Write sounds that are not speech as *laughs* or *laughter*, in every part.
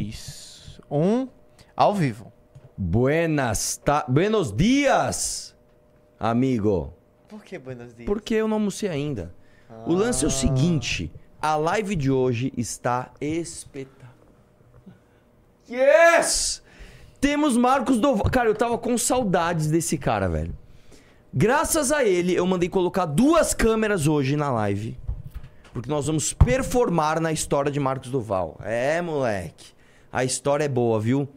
3, 1, ao vivo. Buenas ta... Buenos dias, amigo. Por que Buenos Dias? Porque eu não almocei ainda. O lance é o seguinte: a live de hoje está espetacular. Yes! Temos Marcos Doval. Cara, eu tava com saudades desse cara, velho. Graças a ele, eu mandei colocar duas câmeras hoje na live. Porque nós vamos performar na história de Marcos Duval. É, moleque. A história é boa, viu?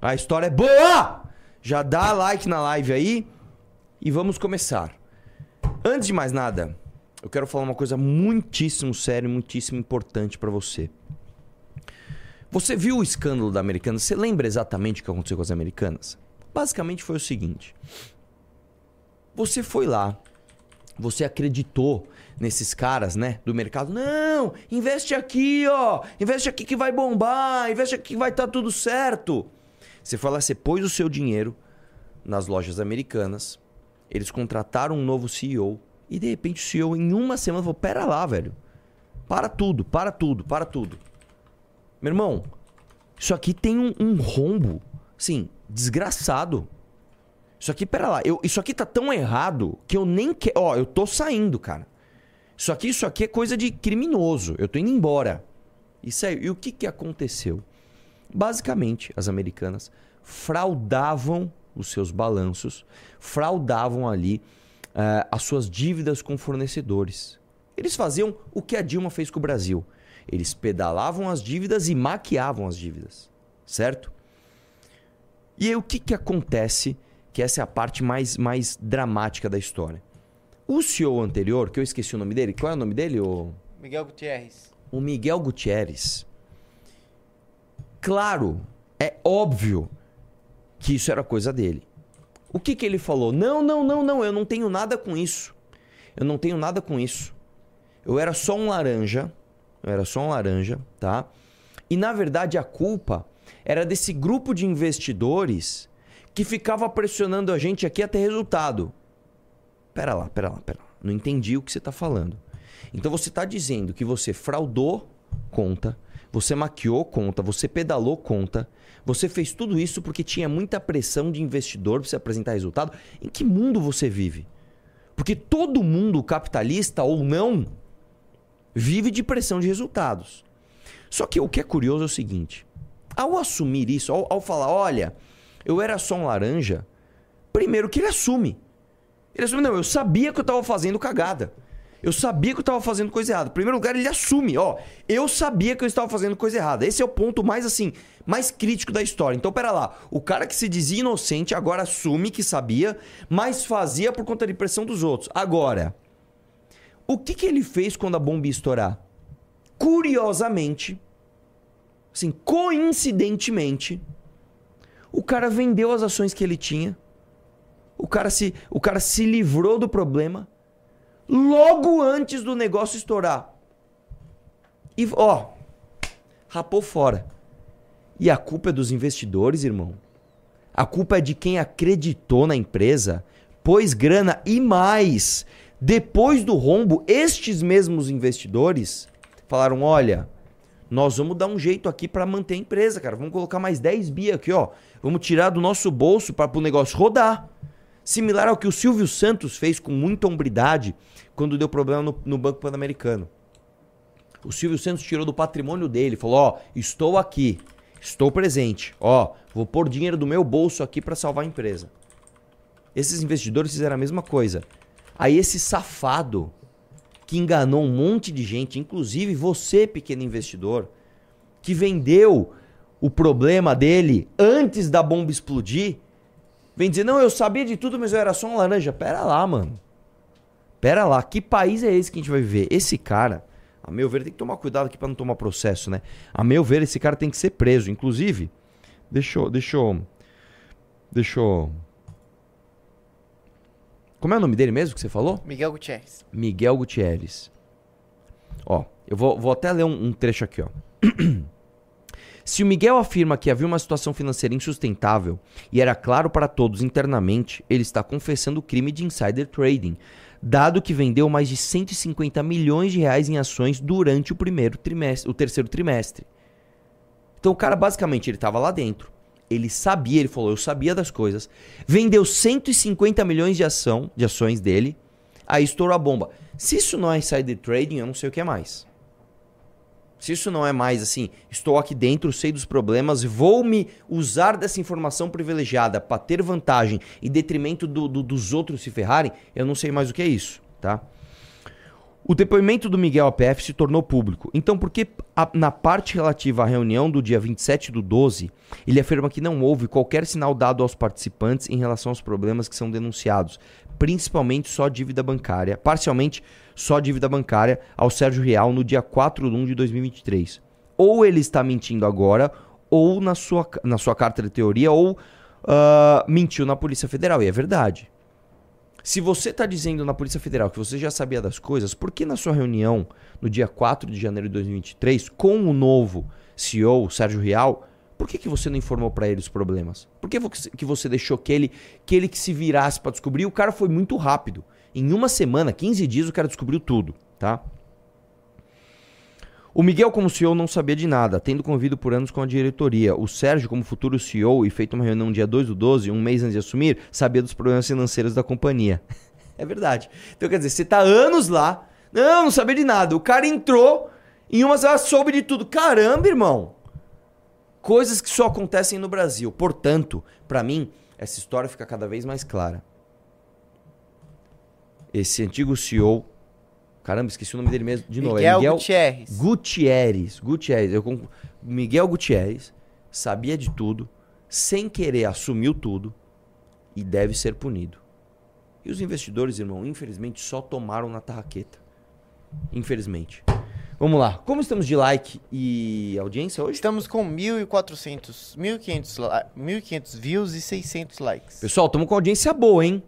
A história é boa! Já dá like na live aí e vamos começar. Antes de mais nada, eu quero falar uma coisa muitíssimo séria e muitíssimo importante pra você. Você viu o escândalo da Americanas? Você lembra exatamente o que aconteceu com as Americanas? Basicamente foi o seguinte: você foi lá, você acreditou nesses caras, né, do mercado. Não, investe aqui, ó. Investe aqui que vai bombar, investe aqui que vai estar tudo certo. Você foi lá, você pôs o seu dinheiro nas lojas americanas. Eles contrataram um novo CEO e de repente o CEO em uma semana falou: "Pera lá, velho. Para tudo, para tudo, para tudo." Meu irmão, isso aqui tem um, um rombo, assim, desgraçado. Isso aqui, pera lá, eu, isso aqui tá tão errado que eu nem quero. Ó, eu tô saindo, cara. Isso aqui, isso aqui é coisa de criminoso. Eu tô indo embora. Isso aí. E o que, que aconteceu? Basicamente, as americanas fraudavam os seus balanços, fraudavam ali eh, as suas dívidas com fornecedores. Eles faziam o que a Dilma fez com o Brasil. Eles pedalavam as dívidas e maquiavam as dívidas. Certo? E aí o que, que acontece? Que essa é a parte mais, mais dramática da história. O CEO anterior, que eu esqueci o nome dele, qual é o nome dele? O, Miguel Gutierrez. o Miguel Gutierrez. Claro, é óbvio que isso era coisa dele. O que, que ele falou? Não, não, não, não, eu não tenho nada com isso. Eu não tenho nada com isso. Eu era só um laranja. Eu era só um laranja, tá? E na verdade a culpa era desse grupo de investidores que ficava pressionando a gente aqui até resultado. Pera lá, pera lá, pera lá. Não entendi o que você está falando. Então você está dizendo que você fraudou conta, você maquiou conta, você pedalou conta, você fez tudo isso porque tinha muita pressão de investidor para você apresentar resultado. Em que mundo você vive? Porque todo mundo, capitalista ou não, vive de pressão de resultados. Só que o que é curioso é o seguinte: ao assumir isso, ao, ao falar, olha, eu era só um laranja, primeiro que ele assume. Ele assume, não, eu sabia que eu estava fazendo cagada. Eu sabia que eu estava fazendo coisa errada. Em primeiro lugar, ele assume, ó, eu sabia que eu estava fazendo coisa errada. Esse é o ponto mais assim, mais crítico da história. Então, pera lá, o cara que se dizia inocente agora assume que sabia, mas fazia por conta de pressão dos outros. Agora, o que, que ele fez quando a bomba ia estourar? Curiosamente, assim, coincidentemente, o cara vendeu as ações que ele tinha. O cara se, o cara se livrou do problema logo antes do negócio estourar. E ó, rapou fora. E a culpa é dos investidores, irmão. A culpa é de quem acreditou na empresa, pôs grana e mais. Depois do rombo, estes mesmos investidores falaram: olha, nós vamos dar um jeito aqui para manter a empresa, cara. Vamos colocar mais 10 bi aqui, ó. Vamos tirar do nosso bolso para o negócio rodar. Similar ao que o Silvio Santos fez com muita hombridade quando deu problema no, no Banco Pan-Americano. O Silvio Santos tirou do patrimônio dele, falou: Ó, estou aqui, estou presente, ó, vou pôr dinheiro do meu bolso aqui para salvar a empresa. Esses investidores fizeram a mesma coisa. Aí esse safado que enganou um monte de gente, inclusive você, pequeno investidor, que vendeu o problema dele antes da bomba explodir, vem dizer: Não, eu sabia de tudo, mas eu era só um laranja. Pera lá, mano. Pera lá, que país é esse que a gente vai viver? Esse cara, a meu ver, tem que tomar cuidado aqui para não tomar processo, né? A meu ver, esse cara tem que ser preso. Inclusive, deixa eu. Deixa eu. Deixa eu. Como é o nome dele mesmo que você falou? Miguel Gutierrez. Miguel Gutierrez. Ó, eu vou, vou até ler um, um trecho aqui, ó. *clears throat* Se o Miguel afirma que havia uma situação financeira insustentável e era claro para todos internamente, ele está confessando o crime de insider trading, dado que vendeu mais de 150 milhões de reais em ações durante o primeiro trimestre, o terceiro trimestre. Então o cara basicamente ele tava lá dentro. Ele sabia, ele falou, eu sabia das coisas. Vendeu 150 milhões de ação, de ações dele. Aí estourou a bomba. Se isso não é insider trading, eu não sei o que é mais. Se isso não é mais assim, estou aqui dentro, sei dos problemas, vou me usar dessa informação privilegiada para ter vantagem em detrimento do, do, dos outros se ferrarem, eu não sei mais o que é isso, tá? O depoimento do Miguel APF se tornou público. Então, por que a, na parte relativa à reunião do dia 27 do 12, ele afirma que não houve qualquer sinal dado aos participantes em relação aos problemas que são denunciados, principalmente só dívida bancária, parcialmente só dívida bancária ao Sérgio Real no dia 4 de 1 de 2023. Ou ele está mentindo agora, ou na sua, na sua carta de teoria, ou uh, mentiu na Polícia Federal. E é verdade. Se você está dizendo na Polícia Federal que você já sabia das coisas, por que na sua reunião, no dia 4 de janeiro de 2023, com o novo CEO, Sérgio Real, por que, que você não informou para ele os problemas? Por que, que você deixou que ele que ele que se virasse para descobrir? O cara foi muito rápido. Em uma semana, 15 dias, o cara descobriu tudo, tá? O Miguel, como CEO, não sabia de nada, tendo convido por anos com a diretoria. O Sérgio, como futuro CEO e feito uma reunião dia 2 do 12, um mês antes de assumir, sabia dos problemas financeiros da companhia. *laughs* é verdade. Então, quer dizer, você tá anos lá, não, não sabia de nada. O cara entrou, em uma semana soube de tudo. Caramba, irmão! Coisas que só acontecem no Brasil. Portanto, para mim, essa história fica cada vez mais clara. Esse antigo CEO Caramba, esqueci o nome dele mesmo de novo. Miguel, é Miguel Gutierrez. Gutierrez. Gutierrez. Eu, Miguel Gutierrez sabia de tudo, sem querer assumiu tudo e deve ser punido. E os investidores, irmão, infelizmente só tomaram na tarraqueta. Infelizmente. Vamos lá. Como estamos de like e audiência hoje? Estamos com 1.400, 1.500, 1.500 views e 600 likes. Pessoal, estamos com audiência boa, hein?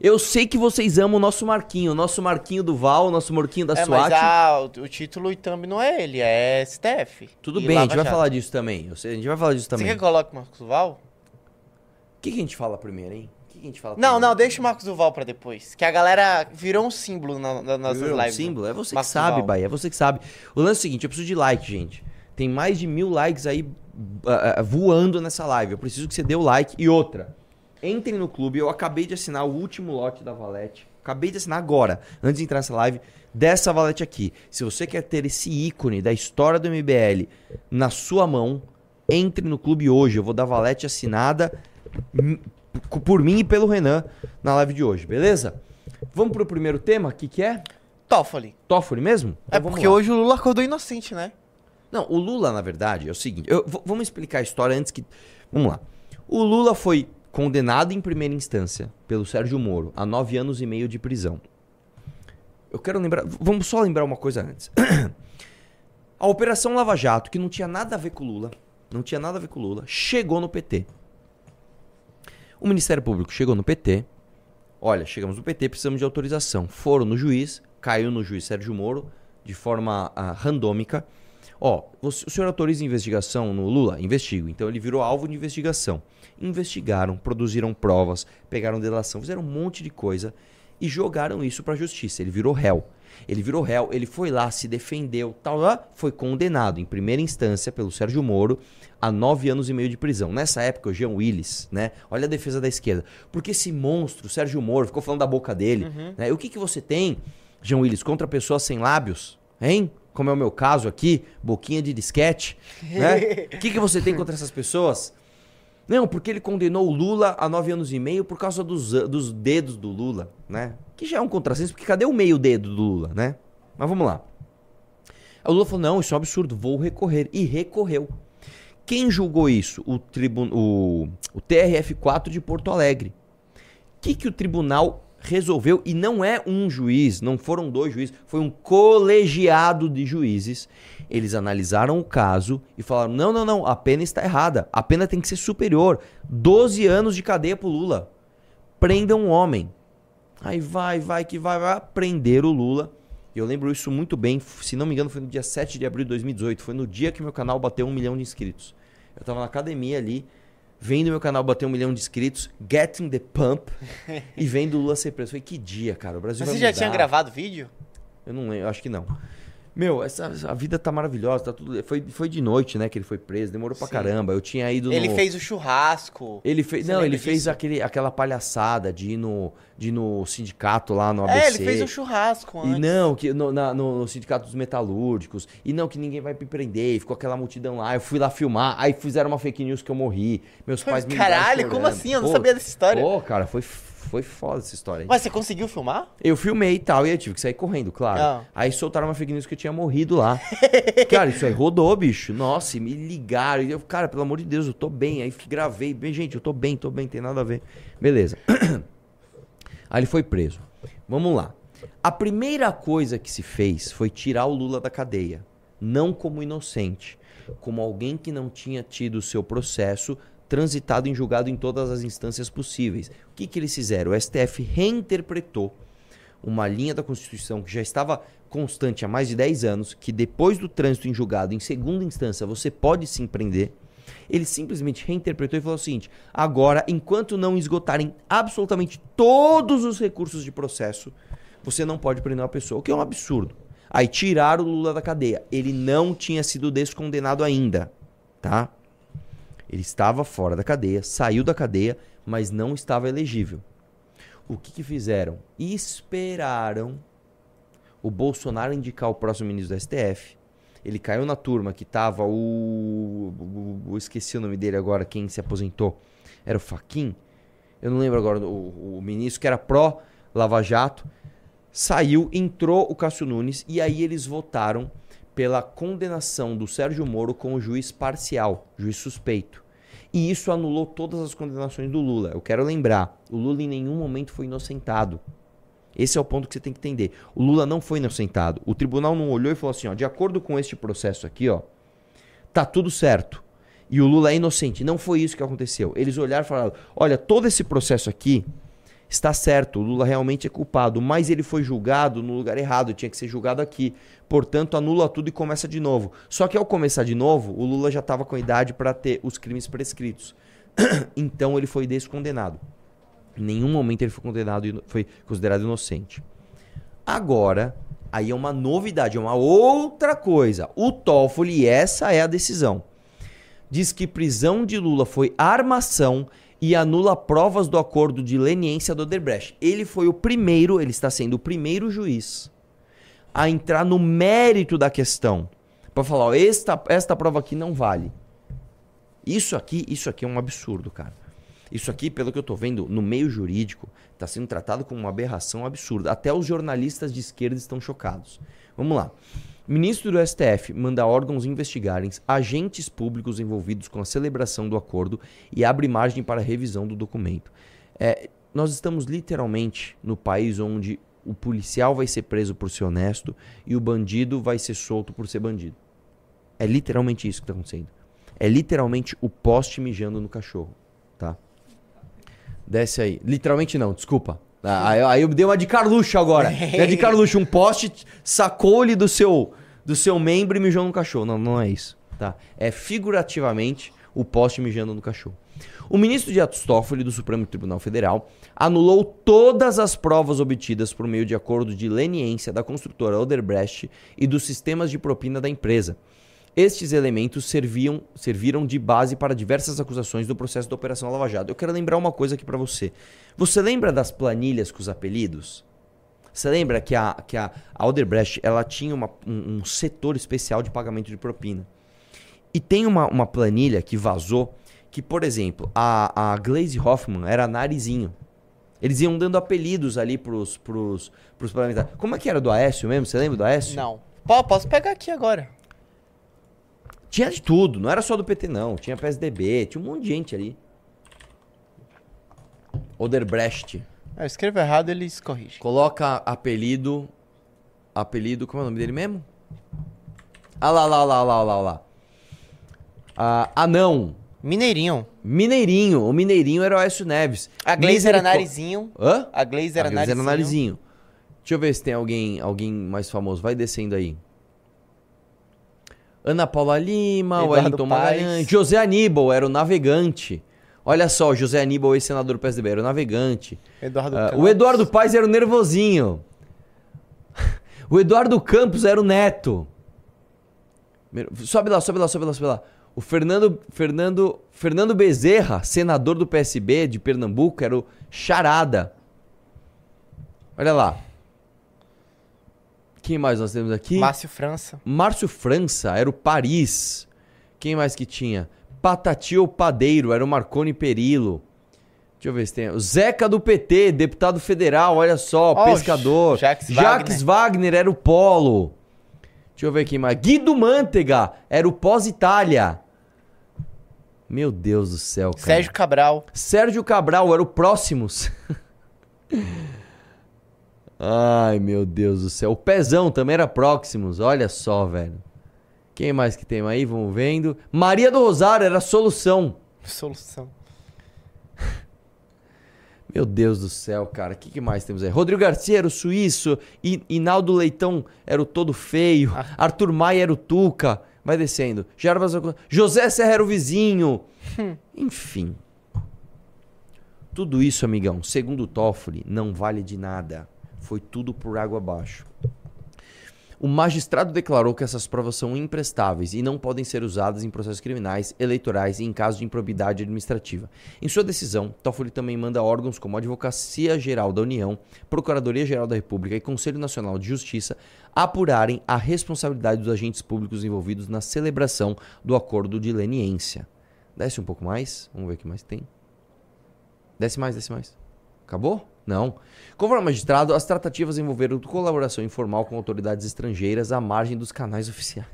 Eu sei que vocês amam o nosso Marquinho, o nosso Marquinho do Val, o nosso Marquinho da é, SWAT. Mas ah, o, o título e thumb não é ele, é STF. Tudo bem, a gente vai Jato. falar disso também. Eu sei, a gente vai falar disso também. Você quer que coloque o Marcos Duval? O que, que, a gente fala primeiro, hein? Que, a gente fala Não, não, deixa o Marcos Duval pra depois. Que a galera virou um símbolo na, na, nas virou lives. um símbolo? É você Marcos que sabe, Duval. Bahia, é você que sabe. O lance é o seguinte, eu preciso de like, gente. Tem mais de mil likes aí uh, uh, voando nessa live. Eu preciso que você dê o like. E outra, Entrem no clube. Eu acabei de assinar o último lote da Valete. Acabei de assinar agora, antes de entrar nessa live, dessa Valete aqui. Se você quer ter esse ícone da história do MBL na sua mão, entre no clube hoje. Eu vou dar Valete assinada por mim e pelo Renan na live de hoje, beleza? Vamos pro primeiro tema, o que, que é? Toffoli. Toffoli mesmo? Então é porque lá. hoje o Lula acordou inocente, né? Não, o Lula, na verdade, é o seguinte. Eu, vamos explicar a história antes que. Vamos lá. O Lula foi condenado em primeira instância pelo Sérgio Moro a nove anos e meio de prisão. Eu quero lembrar. Vamos só lembrar uma coisa antes. *clears throat* a Operação Lava Jato, que não tinha nada a ver com Lula, não tinha nada a ver com Lula, chegou no PT. O Ministério Público chegou no PT. Olha, chegamos no PT, precisamos de autorização. Foram no juiz, caiu no juiz Sérgio Moro de forma uh, randômica. Ó, o senhor autoriza investigação no Lula? Investigo. Então ele virou alvo de investigação investigaram, produziram provas, pegaram delação, fizeram um monte de coisa e jogaram isso para a justiça. Ele virou réu. Ele virou réu, ele foi lá, se defendeu, tal, foi condenado em primeira instância pelo Sérgio Moro a nove anos e meio de prisão. Nessa época, o Jean Willis, né? Olha a defesa da esquerda. Porque esse monstro, Sérgio Moro, ficou falando da boca dele. Uhum. Né? E o que, que você tem, Jean Willis, contra pessoas sem lábios? Hein? Como é o meu caso aqui, boquinha de disquete. Né? *laughs* O que, que você tem contra essas pessoas? Não, porque ele condenou o Lula a nove anos e meio por causa dos, dos dedos do Lula, né? Que já é um contrassenso, porque cadê o meio dedo do Lula, né? Mas vamos lá. O Lula falou: não, isso é um absurdo, vou recorrer. E recorreu. Quem julgou isso? O, tribun o, o TRF4 de Porto Alegre. O que, que o tribunal resolveu? E não é um juiz, não foram dois juízes, foi um colegiado de juízes eles analisaram o caso e falaram: não, não, não, a pena está errada. A pena tem que ser superior. 12 anos de cadeia pro Lula. Prendam um homem. Aí vai, vai, que vai, vai prender o Lula. Eu lembro isso muito bem. Se não me engano, foi no dia 7 de abril de 2018. Foi no dia que meu canal bateu um milhão de inscritos. Eu tava na academia ali, vendo meu canal bater um milhão de inscritos, getting the pump, *laughs* e vendo o Lula ser preso. Foi que dia, cara. O Brasil Mas vai você já mudar. tinha gravado vídeo? Eu não lembro, acho que não. Meu, essa, a vida tá maravilhosa, tá tudo. Foi, foi de noite, né, que ele foi preso, demorou pra Sim. caramba. Eu tinha ido Ele no... fez o churrasco. Ele fez, Você não, ele fez disso? aquele, aquela palhaçada de ir no, de ir no sindicato lá no ABC. É, ele fez o churrasco E antes. não, que no, na- no- no sindicato dos metalúrgicos. E não, que ninguém vai me prender. E ficou aquela multidão lá. Eu fui lá filmar. Aí fizeram uma fake news que eu morri. Meus pais me Caralho, como assim? Eu não Pô, sabia dessa história. Pô, cara, foi, foi foda essa história aí. Mas você conseguiu filmar? Eu filmei e tal, e eu tive que sair correndo, claro. Ah. Aí soltaram uma fake news que eu tinha morrido lá. *laughs* cara, isso aí rodou, bicho. Nossa, e me ligaram. E eu, cara, pelo amor de Deus, eu tô bem. Aí gravei. Bem, gente, eu tô bem, tô bem, tem nada a ver. Beleza. *clears throat* aí ele foi preso. Vamos lá. A primeira coisa que se fez foi tirar o Lula da cadeia. Não como inocente, como alguém que não tinha tido o seu processo transitado em julgado em todas as instâncias possíveis. O que, que eles fizeram? O STF reinterpretou uma linha da Constituição que já estava constante há mais de 10 anos, que depois do trânsito em julgado em segunda instância você pode se empreender. Ele simplesmente reinterpretou e falou o seguinte: agora, enquanto não esgotarem absolutamente todos os recursos de processo, você não pode prender uma pessoa, o que é um absurdo. Aí tiraram o Lula da cadeia. Ele não tinha sido descondenado ainda, tá? Ele estava fora da cadeia, saiu da cadeia, mas não estava elegível. O que, que fizeram? Esperaram o Bolsonaro indicar o próximo ministro do STF. Ele caiu na turma que tava o. o- o- esqueci o nome dele agora, quem se aposentou. Era o Faquin? Eu não lembro agora o, o ministro que era pró-Lava Jato. Saiu, entrou o Cássio Nunes e aí eles votaram pela condenação do Sérgio Moro com o juiz parcial, juiz suspeito. E isso anulou todas as condenações do Lula. Eu quero lembrar, o Lula em nenhum momento foi inocentado. Esse é o ponto que você tem que entender. O Lula não foi inocentado. O tribunal não olhou e falou assim, ó, de acordo com este processo aqui, ó, tá tudo certo. E o Lula é inocente. Não foi isso que aconteceu. Eles olharam e falaram: olha, todo esse processo aqui está certo, o Lula realmente é culpado, mas ele foi julgado no lugar errado, tinha que ser julgado aqui. Portanto, anula tudo e começa de novo. Só que ao começar de novo, o Lula já estava com a idade para ter os crimes prescritos. *clears throat* então ele foi descondenado. Em nenhum momento ele foi condenado e foi considerado inocente. Agora, aí é uma novidade, é uma outra coisa. O Toffoli, essa é a decisão. Diz que prisão de Lula foi armação e anula provas do acordo de leniência do Odebrecht. Ele foi o primeiro, ele está sendo o primeiro juiz a entrar no mérito da questão. Para falar, ó, esta, esta prova aqui não vale. Isso aqui, isso aqui é um absurdo, cara. Isso aqui, pelo que eu tô vendo, no meio jurídico, está sendo tratado como uma aberração absurda. Até os jornalistas de esquerda estão chocados. Vamos lá. Ministro do STF manda órgãos investigarem agentes públicos envolvidos com a celebração do acordo e abre margem para revisão do documento. É, nós estamos literalmente no país onde o policial vai ser preso por ser honesto e o bandido vai ser solto por ser bandido. É literalmente isso que está acontecendo. É literalmente o poste mijando no cachorro, tá? Desce aí. Literalmente não, desculpa. Ah, Aí, aí eu dei uma de Carluxo agora. *laughs* é de Carluxo, um poste sacou-lhe do seu, do seu membro e mijou no cachorro. Não, não é isso, tá? É figurativamente o poste mijando no cachorro. O ministro de Atos Toffoli do Supremo Tribunal Federal anulou todas as provas obtidas por meio de acordo de leniência da construtora Odebrecht e dos sistemas de propina da empresa. Estes elementos serviam, serviram de base para diversas acusações do processo da Operação Lava Jato. Eu quero lembrar uma coisa aqui para você. Você lembra das planilhas com os apelidos? Você lembra que a, que a, a Odebrecht ela tinha uma- um, um setor especial de pagamento de propina? E tem uma, uma planilha que vazou que, por exemplo, a, a Glaze Hoffman era narizinho. Eles iam dando apelidos ali pros, pros, pros parlamentares. Como é que era do Aécio mesmo? Você lembra do Aécio? Não. Pô, posso pegar aqui agora. Tinha de tudo, não era só do PT, não. Tinha PSDB, tinha um monte de gente ali. Oderbrecht. Eu escrevo errado, eles corrigem. Coloca apelido. Apelido, como é o nome dele mesmo? Ah lá, lá, lá, lá, lá, lá. Ah, anão. Mineirinho. Mineirinho. O Mineirinho era o Aécio Neves. A Glaze era narizinho. Hã? A Glaze era A Glaze narizinho. narizinho. Deixa eu ver se tem alguém, alguém mais famoso. Vai descendo aí. Ana Paula Lima, Eduardo Wellington Paes. Magalhães. José Aníbal era o navegante. Olha só, José Aníbal, ex-senador do PSDB, era o navegante. Eduardo Campos. o Eduardo Paes era o nervosinho. *laughs* O Eduardo Campos era o neto. Sobe lá, sobe lá, sobe lá, sobe lá. O Fernando, Fernando, Fernando Bezerra, senador do PSB de Pernambuco, era o Charada. Olha lá. Quem mais nós temos aqui? Márcio França. Márcio França era o Paris. Quem mais que tinha? Patatio Padeiro era o Marconi Perillo. Deixa eu ver se tem. O Zeca do PT, deputado federal, olha só, oh, pescador. Jacques, Jacques Wagner. Wagner era o Polo. Deixa eu ver aqui mais. Guido Mantega era o pós-Itália. Meu Deus do céu, cara. Sérgio Cabral. Sérgio Cabral era o Próximos. *laughs* Ai, meu Deus do céu. O Pezão também era Próximos. Olha só, velho. Quem mais que tem aí? Vamos vendo. Maria do Rosário era Solução. Solução. *laughs* Meu Deus do céu, cara. O que, que, mais temos aí? Rodrigo Garcia era o suíço. I, Inaldo Leitão era o todo feio. Ah. Arthur Maia era o Tuca. Vai descendo. Jarbas... José Serra era o vizinho. Hum. Enfim. Tudo isso, amigão, segundo o Toffoli, não vale de nada. Foi tudo por água abaixo. O magistrado declarou que essas provas são imprestáveis e não podem ser usadas em processos criminais, eleitorais e em caso de improbidade administrativa. Em sua decisão, Toffoli também manda órgãos como a Advocacia Geral da União, Procuradoria Geral da República e Conselho Nacional de Justiça apurarem a responsabilidade dos agentes públicos envolvidos na celebração do acordo de leniência. Desce um pouco mais, vamos ver o que mais tem. Desce mais, desce mais. Acabou? Não. Conforme magistrado, as tratativas envolveram colaboração informal com autoridades estrangeiras à margem dos canais oficiais.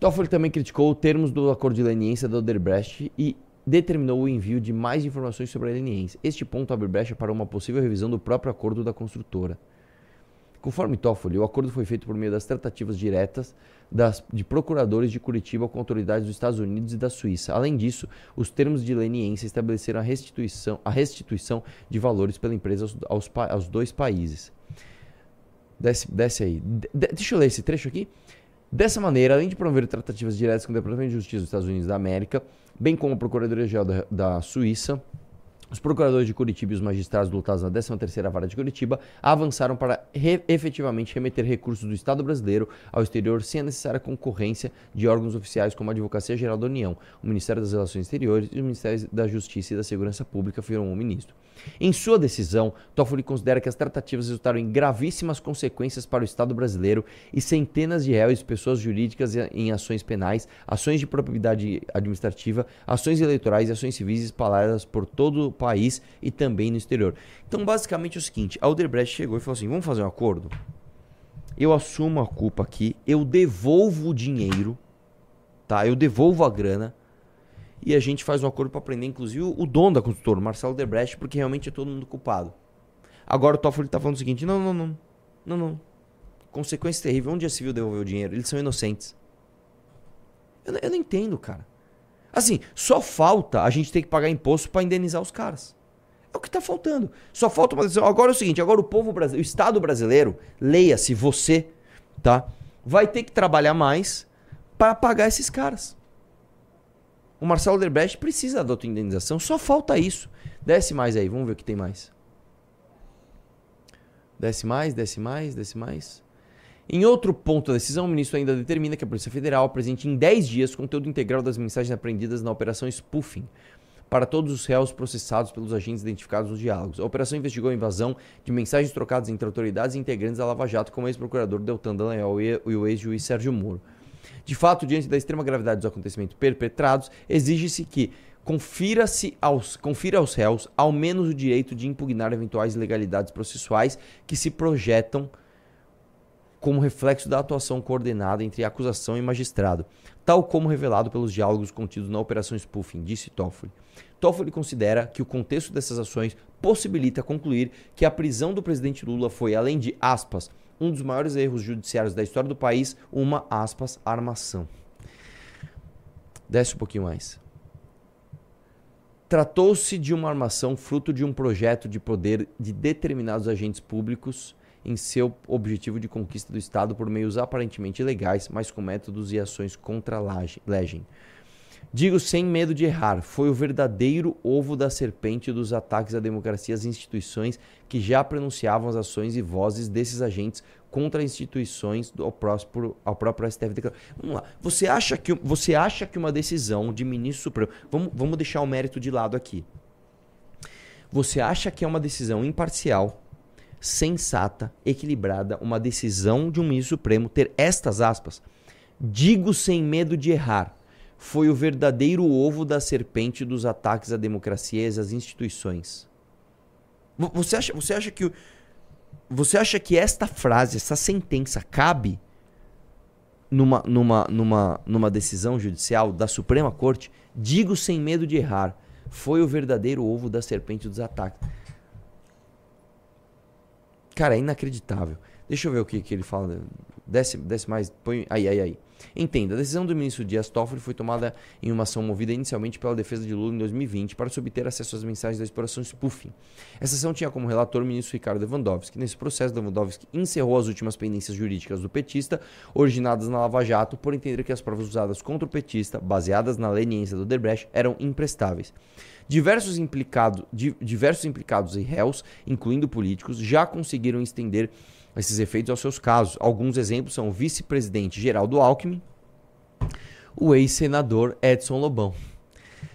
Toffoli também criticou os termos do acordo de leniência da Odebrecht e determinou o envio de mais informações sobre a leniência. Este ponto abre brecha para uma possível revisão do próprio acordo da construtora. Conforme Toffoli, o acordo foi feito por meio das tratativas diretas das, de procuradores de Curitiba com autoridades dos Estados Unidos e da Suíça. Além disso, os termos de leniência estabeleceram a restituição, a restituição de valores pela empresa aos, aos, aos dois países. Desce, desce aí. De, deixa eu ler esse trecho aqui. Dessa maneira, além de promover tratativas diretas com o Departamento de Justiça dos Estados Unidos da América, bem como a Procuradoria-Geral da, da Suíça, os procuradores de Curitiba e os magistrados lutados na 13ª Vara de Curitiba avançaram para re efetivamente remeter recursos do Estado brasileiro ao exterior sem a necessária concorrência de órgãos oficiais como a Advocacia Geral da União, o Ministério das Relações Exteriores e o Ministério da Justiça e da Segurança Pública, afirmou o ministro. Em sua decisão, Toffoli considera que as tratativas resultaram em gravíssimas consequências para o Estado brasileiro e centenas de réus pessoas jurídicas em ações penais, ações de propriedade administrativa, ações eleitorais e ações civis espalhadas por todo o país e também no exterior. Então, basicamente é o seguinte, a Odebrecht chegou e falou assim, vamos fazer um acordo? Eu assumo a culpa aqui, eu devolvo o dinheiro, tá? Eu devolvo a grana, e a gente faz um acordo para prender, inclusive, o dono da construtora, Marcelo Debrecht, porque realmente é todo mundo culpado. Agora o Toffoli está falando o seguinte: não, não, não, não, não. Consequência terrível. Onde a civil devolveu o dinheiro? Eles são inocentes. Eu, eu não entendo, cara. Assim, só falta a gente ter que pagar imposto para indenizar os caras. É o que está faltando. Só falta uma decisão. Agora é o seguinte: agora o povo brasileiro, o Estado brasileiro, leia-se você, tá? Vai ter que trabalhar mais para pagar esses caras. O Marcelo Odebrecht precisa da outra indenização, só falta isso. Desce mais aí, vamos ver o que tem mais. Desce mais, desce mais, desce mais. Em outro ponto da decisão, o ministro ainda determina que a Polícia Federal apresente em 10 dias conteúdo integral das mensagens apreendidas na operação Spoofing para todos os réus processados pelos agentes identificados nos diálogos. A operação investigou a invasão de mensagens trocadas entre autoridades e integrantes da Lava Jato, como o ex-procurador Deltan Dallagnol e o ex-juiz Sérgio Moro. De fato, diante da extrema gravidade dos acontecimentos perpetrados, exige-se que confira-se aos, confira aos réus ao menos o direito de impugnar eventuais ilegalidades processuais que se projetam como reflexo da atuação coordenada entre acusação e magistrado, tal como revelado pelos diálogos contidos na Operação Spoofing, disse Toffoli. Toffoli considera que o contexto dessas ações possibilita concluir que a prisão do presidente Lula foi, além de aspas, um dos maiores erros judiciários da história do país, uma, aspas, armação. Desce um pouquinho mais. Tratou-se de uma armação fruto de um projeto de poder de determinados agentes públicos em seu objetivo de conquista do Estado por meios aparentemente ilegais, mas com métodos e ações contra a legem. Digo sem medo de errar, foi o verdadeiro ovo da serpente dos ataques à democracia e às instituições que já pronunciavam as ações e vozes desses agentes contra instituições do, ao, próprio, ao próprio STF. Vamos lá. Você acha que, você acha que uma decisão de ministro supremo. Vamos, vamos deixar o mérito de lado aqui. Você acha que é uma decisão imparcial, sensata, equilibrada, uma decisão de um ministro supremo ter estas aspas? Digo sem medo de errar. Foi o verdadeiro ovo da serpente dos ataques à democracia e às instituições. Você acha, você acha que você acha que esta frase, essa sentença cabe numa, numa, numa, numa decisão judicial da Suprema Corte? Digo sem medo de errar, foi o verdadeiro ovo da serpente dos ataques. Cara, é inacreditável. Deixa eu ver o que, que ele fala. Desce, desce mais. Põe. Aí, aí, aí. Entenda, a decisão do ministro Dias Toffoli foi tomada em uma ação movida inicialmente pela defesa de Lula em 2020 para se obter acesso às mensagens da exploração spoofing. Essa ação tinha como relator o ministro Ricardo Lewandowski. Nesse processo, Lewandowski encerrou as últimas pendências jurídicas do petista, originadas na Lava Jato, por entender que as provas usadas contra o petista, baseadas na leniência do Debrecht, eram imprestáveis. Diversos, implicado, diversos implicados e réus, incluindo políticos, já conseguiram estender esses efeitos aos seus casos. Alguns exemplos são o vice-presidente Geraldo Alckmin, o ex-senador Edson Lobão.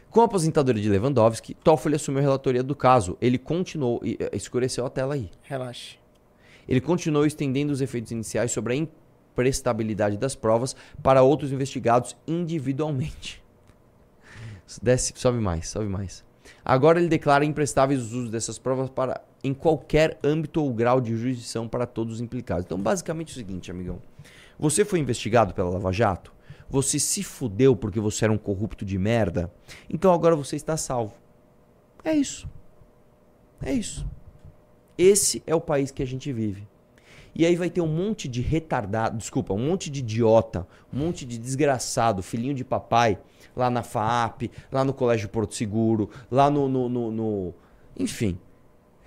Com a aposentadoria de Lewandowski, Toffoli assumiu a relatoria do caso. Ele continuou. Eh, escureceu a tela aí. Relaxe. Ele continuou estendendo os efeitos iniciais sobre a imprestabilidade das provas para outros investigados individualmente. Desce, sobe mais, sobe mais. Agora ele declara imprestáveis os usos dessas provas para em qualquer âmbito ou grau de jurisdição para todos os implicados. Então, basicamente é o seguinte, amigão. Você foi investigado pela Lava Jato? Você se fudeu porque você era um corrupto de merda? Então agora você está salvo. É isso. É isso. Esse é o país que a gente vive. E aí vai ter um monte de retardado, desculpa, um monte de idiota, um monte de desgraçado, filhinho de papai, lá na FAP, lá no Colégio Porto Seguro, lá no, no, no, no enfim,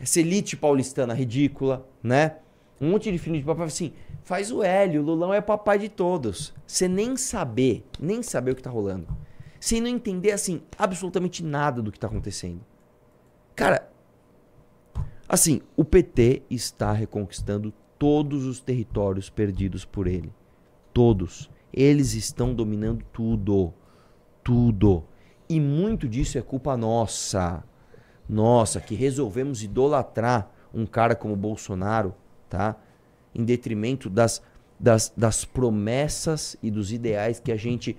essa elite paulistana ridícula, né? Um monte de filho de papai assim, faz o Hélio, o Lulão é papai de todos. Você nem saber, nem saber o que tá rolando. Sem não entender, assim, absolutamente nada do que tá acontecendo. Cara, assim, o PT está reconquistando todos os territórios perdidos por ele. Todos. Eles estão dominando tudo. Tudo. E muito disso é culpa nossa nossa, que resolvemos idolatrar um cara como Bolsonaro, tá? Em detrimento das, das, das promessas e dos ideais que a gente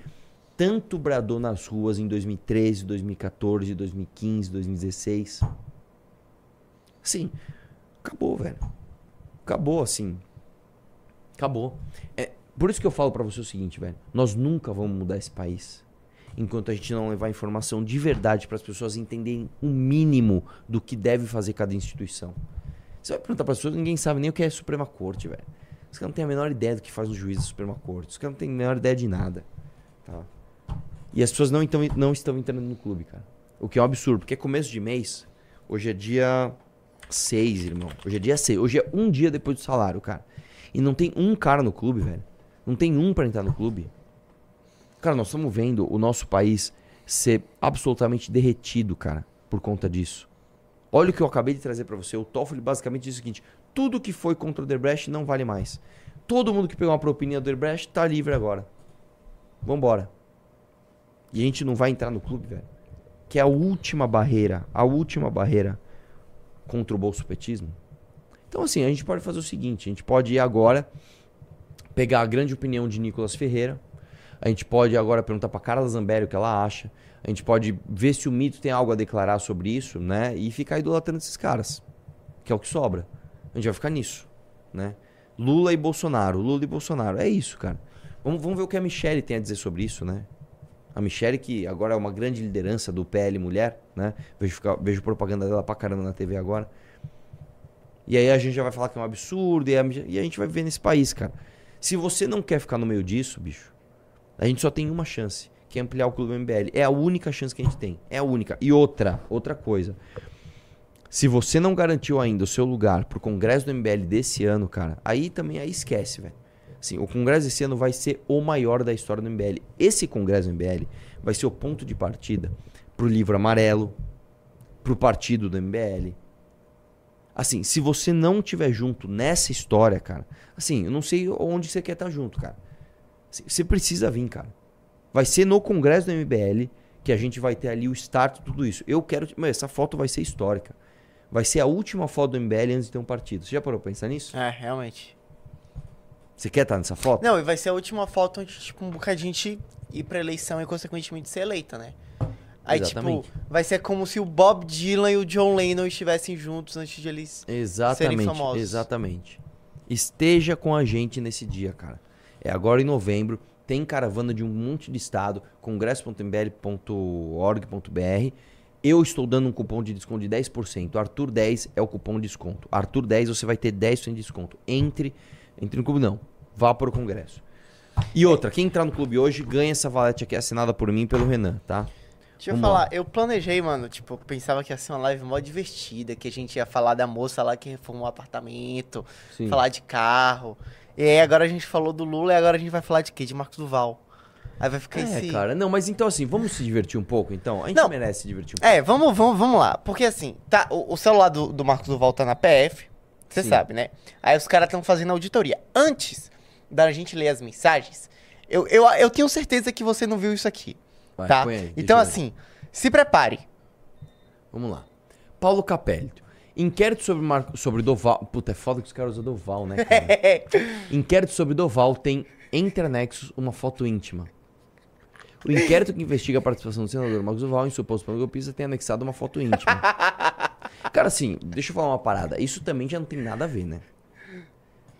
tanto bradou nas ruas em 2013, 2014, 2015, 2016. Sim, acabou, velho. Acabou, assim. Acabou. É, por isso que eu falo para você o seguinte, velho. Nós nunca vamos mudar esse país enquanto a gente não levar informação de verdade para as pessoas entenderem o mínimo do que deve fazer cada instituição. Você vai perguntar para as pessoas, ninguém sabe nem o que é Suprema Corte, velho. Os caras não têm a menor ideia do que faz o juiz da Suprema Corte. Os caras não têm a menor ideia de nada. Tá? E as pessoas não, então, não estão entrando no clube, cara. O que é um absurdo, porque é começo de mês. Hoje é dia 6, irmão. Hoje é dia 6. Hoje é um dia depois do salário, cara. E não tem um cara no clube, velho. Não tem um para entrar no clube. Cara, nós estamos vendo o nosso país ser absolutamente derretido, cara, por conta disso. Olha o que eu acabei de trazer para você. O Toffoli basicamente diz o seguinte: tudo que foi contra o Debrecht não vale mais. Todo mundo que pegou uma propina do Debrecht tá livre agora. Vambora. E a gente não vai entrar no clube, velho. Que é a última barreira, a última barreira contra o bolsopetismo. Então, assim, a gente pode fazer o seguinte: a gente pode ir agora pegar a grande opinião de Nicolas Ferreira, a gente pode agora perguntar para Carla Zambelli o que ela acha. A gente pode ver se o mito tem algo a declarar sobre isso, né? E ficar idolatrando esses caras, que é o que sobra. A gente vai ficar nisso, né? Lula e Bolsonaro, Lula e Bolsonaro. É isso, cara. Vamos, vamos ver o que a Michelle tem a dizer sobre isso, né? A Michelle, que agora é uma grande liderança do PL Mulher, né? Vejo, vejo propaganda dela pra caramba na TV agora. E aí a gente já vai falar que é um absurdo, e a, e a gente vai viver nesse país, cara. Se você não quer ficar no meio disso, bicho, a gente só tem uma chance, que é ampliar o clube MBL. É a única chance que a gente tem. É a única. E outra, outra coisa. Se você não garantiu ainda o seu lugar pro congresso do MBL desse ano, cara, aí também aí esquece, velho. O congresso desse ano vai ser o maior da história do MBL. Esse congresso do MBL vai ser o ponto de partida pro livro amarelo, pro partido do MBL. Assim, se você não tiver junto nessa história, cara, assim, eu não sei onde você quer estar junto, cara. Assim, você precisa vir, cara. Vai ser no congresso do MBL que a gente vai ter ali o start de tudo isso. Eu quero, mas essa foto vai ser histórica. Vai ser a última foto do MBL antes de ter um partido. Você já parou pra pensar nisso? É, realmente. Você quer estar nessa foto? Não, e vai ser a última foto onde, tipo, um bocadinho de ir pra eleição e, consequentemente, ser eleita, né? Aí, Exatamente. tipo, vai ser como se o Bob Dylan e o John Lennon estivessem juntos antes de eles Exatamente, serem famosos. exatamente. Esteja com a gente nesse dia, cara. É agora em novembro, tem caravana de um monte de estado, congresso.mbl.org.br. Eu estou dando um cupom de desconto de 10%. Arthur 10 é o cupom de desconto. Arthur 10 você vai ter 10% de desconto. Entre, entre no clube não. Vá para o congresso. E outra, quem entrar no clube hoje ganha essa valete aqui assinada por mim e pelo Renan, tá? Deixa eu Vamos falar, eu planejei, mano, tipo, eu pensava que ia ser uma live mó divertida, que a gente ia falar da moça lá que reformou um apartamento, Sim. falar de carro. E aí agora a gente falou do Lula e agora a gente vai falar de quê? De Marcos Duval. Aí vai ficar É, esse... cara. Não, mas então assim, vamos se divertir um pouco, então? A gente Não. merece se divertir um pouco. É, vamos, vamos, vamos lá. Porque assim, tá, o, o celular do, do Marcos Duval tá na PF, você Sim. sabe, né? Aí os caras estão fazendo auditoria. Antes da gente ler as mensagens, eu, eu, eu tenho certeza que você não viu isso aqui, Vai, tá? aí, então assim, se prepare. Vamos lá. Paulo Capelli. Inquérito sobre, Mar... sobre Doval. Puta, é foda que os caras usam Doval, né, cara? *laughs* Inquérito sobre Doval tem entre anexos uma foto íntima. O inquérito que investiga a participação do senador Marcos Duval em suposto plano golpista tem anexado uma foto íntima. *laughs* Cara, assim, deixa eu falar uma parada. Isso também já não tem nada a ver, né?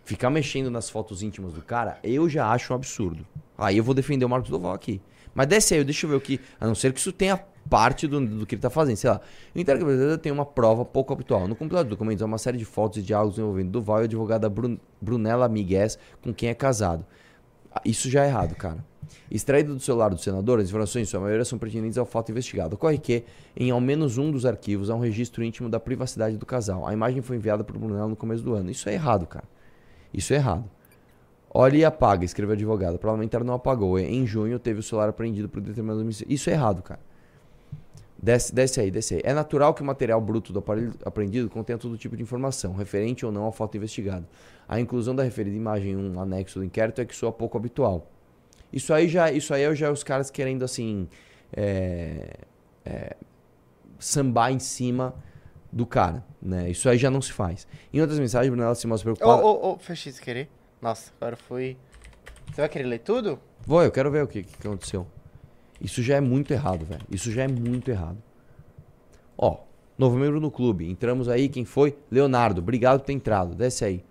Ficar mexendo nas fotos íntimas do cara, eu já acho um absurdo. Aí eu vou defender o Marcos Duval aqui. Mas desce aí, deixa eu ver o que. A não ser que isso tenha parte do, do que ele tá fazendo. Sei lá. O brasileiro tem uma prova pouco habitual. No compilado de documentos há uma série de fotos e diálogos envolvendo Duval e a advogada Brun- Brunella Miguel, com quem é casado. Ah, Isso já é errado, cara. Extraído do celular do senador, as informações, em sua maioria, são pertinentes ao fato investigado. Ocorre que, em ao menos um dos arquivos, há um registro íntimo da privacidade do casal. A imagem foi enviada por Brunella no começo do ano. Isso é errado, cara. Isso é errado. Olha e apaga, escreveu a advogada. O parlamentar não apagou. Em junho, teve o celular apreendido por determinado homicídio. Isso é errado, cara. Desce, desce aí, desce aí. É natural que o material bruto do aparelho apreendido contenha todo tipo de informação, referente ou não ao fato investigado. A inclusão da referida imagem em um anexo do inquérito é que soa pouco habitual. Isso aí já, isso aí é já os caras querendo assim é, é, sambar em cima do cara, né? Isso aí já não se faz. Em outras mensagens, Brunella se mostra Ô, preocupada. ô, ô, fechei sem querer. Nossa, agora foi... Você vai querer ler tudo? Vou, eu quero ver o que, que aconteceu. Isso já é muito errado, velho. Isso já é muito errado. Ó, novo membro no clube. Entramos aí, quem foi? Leonardo. Obrigado por ter entrado. Desce aí.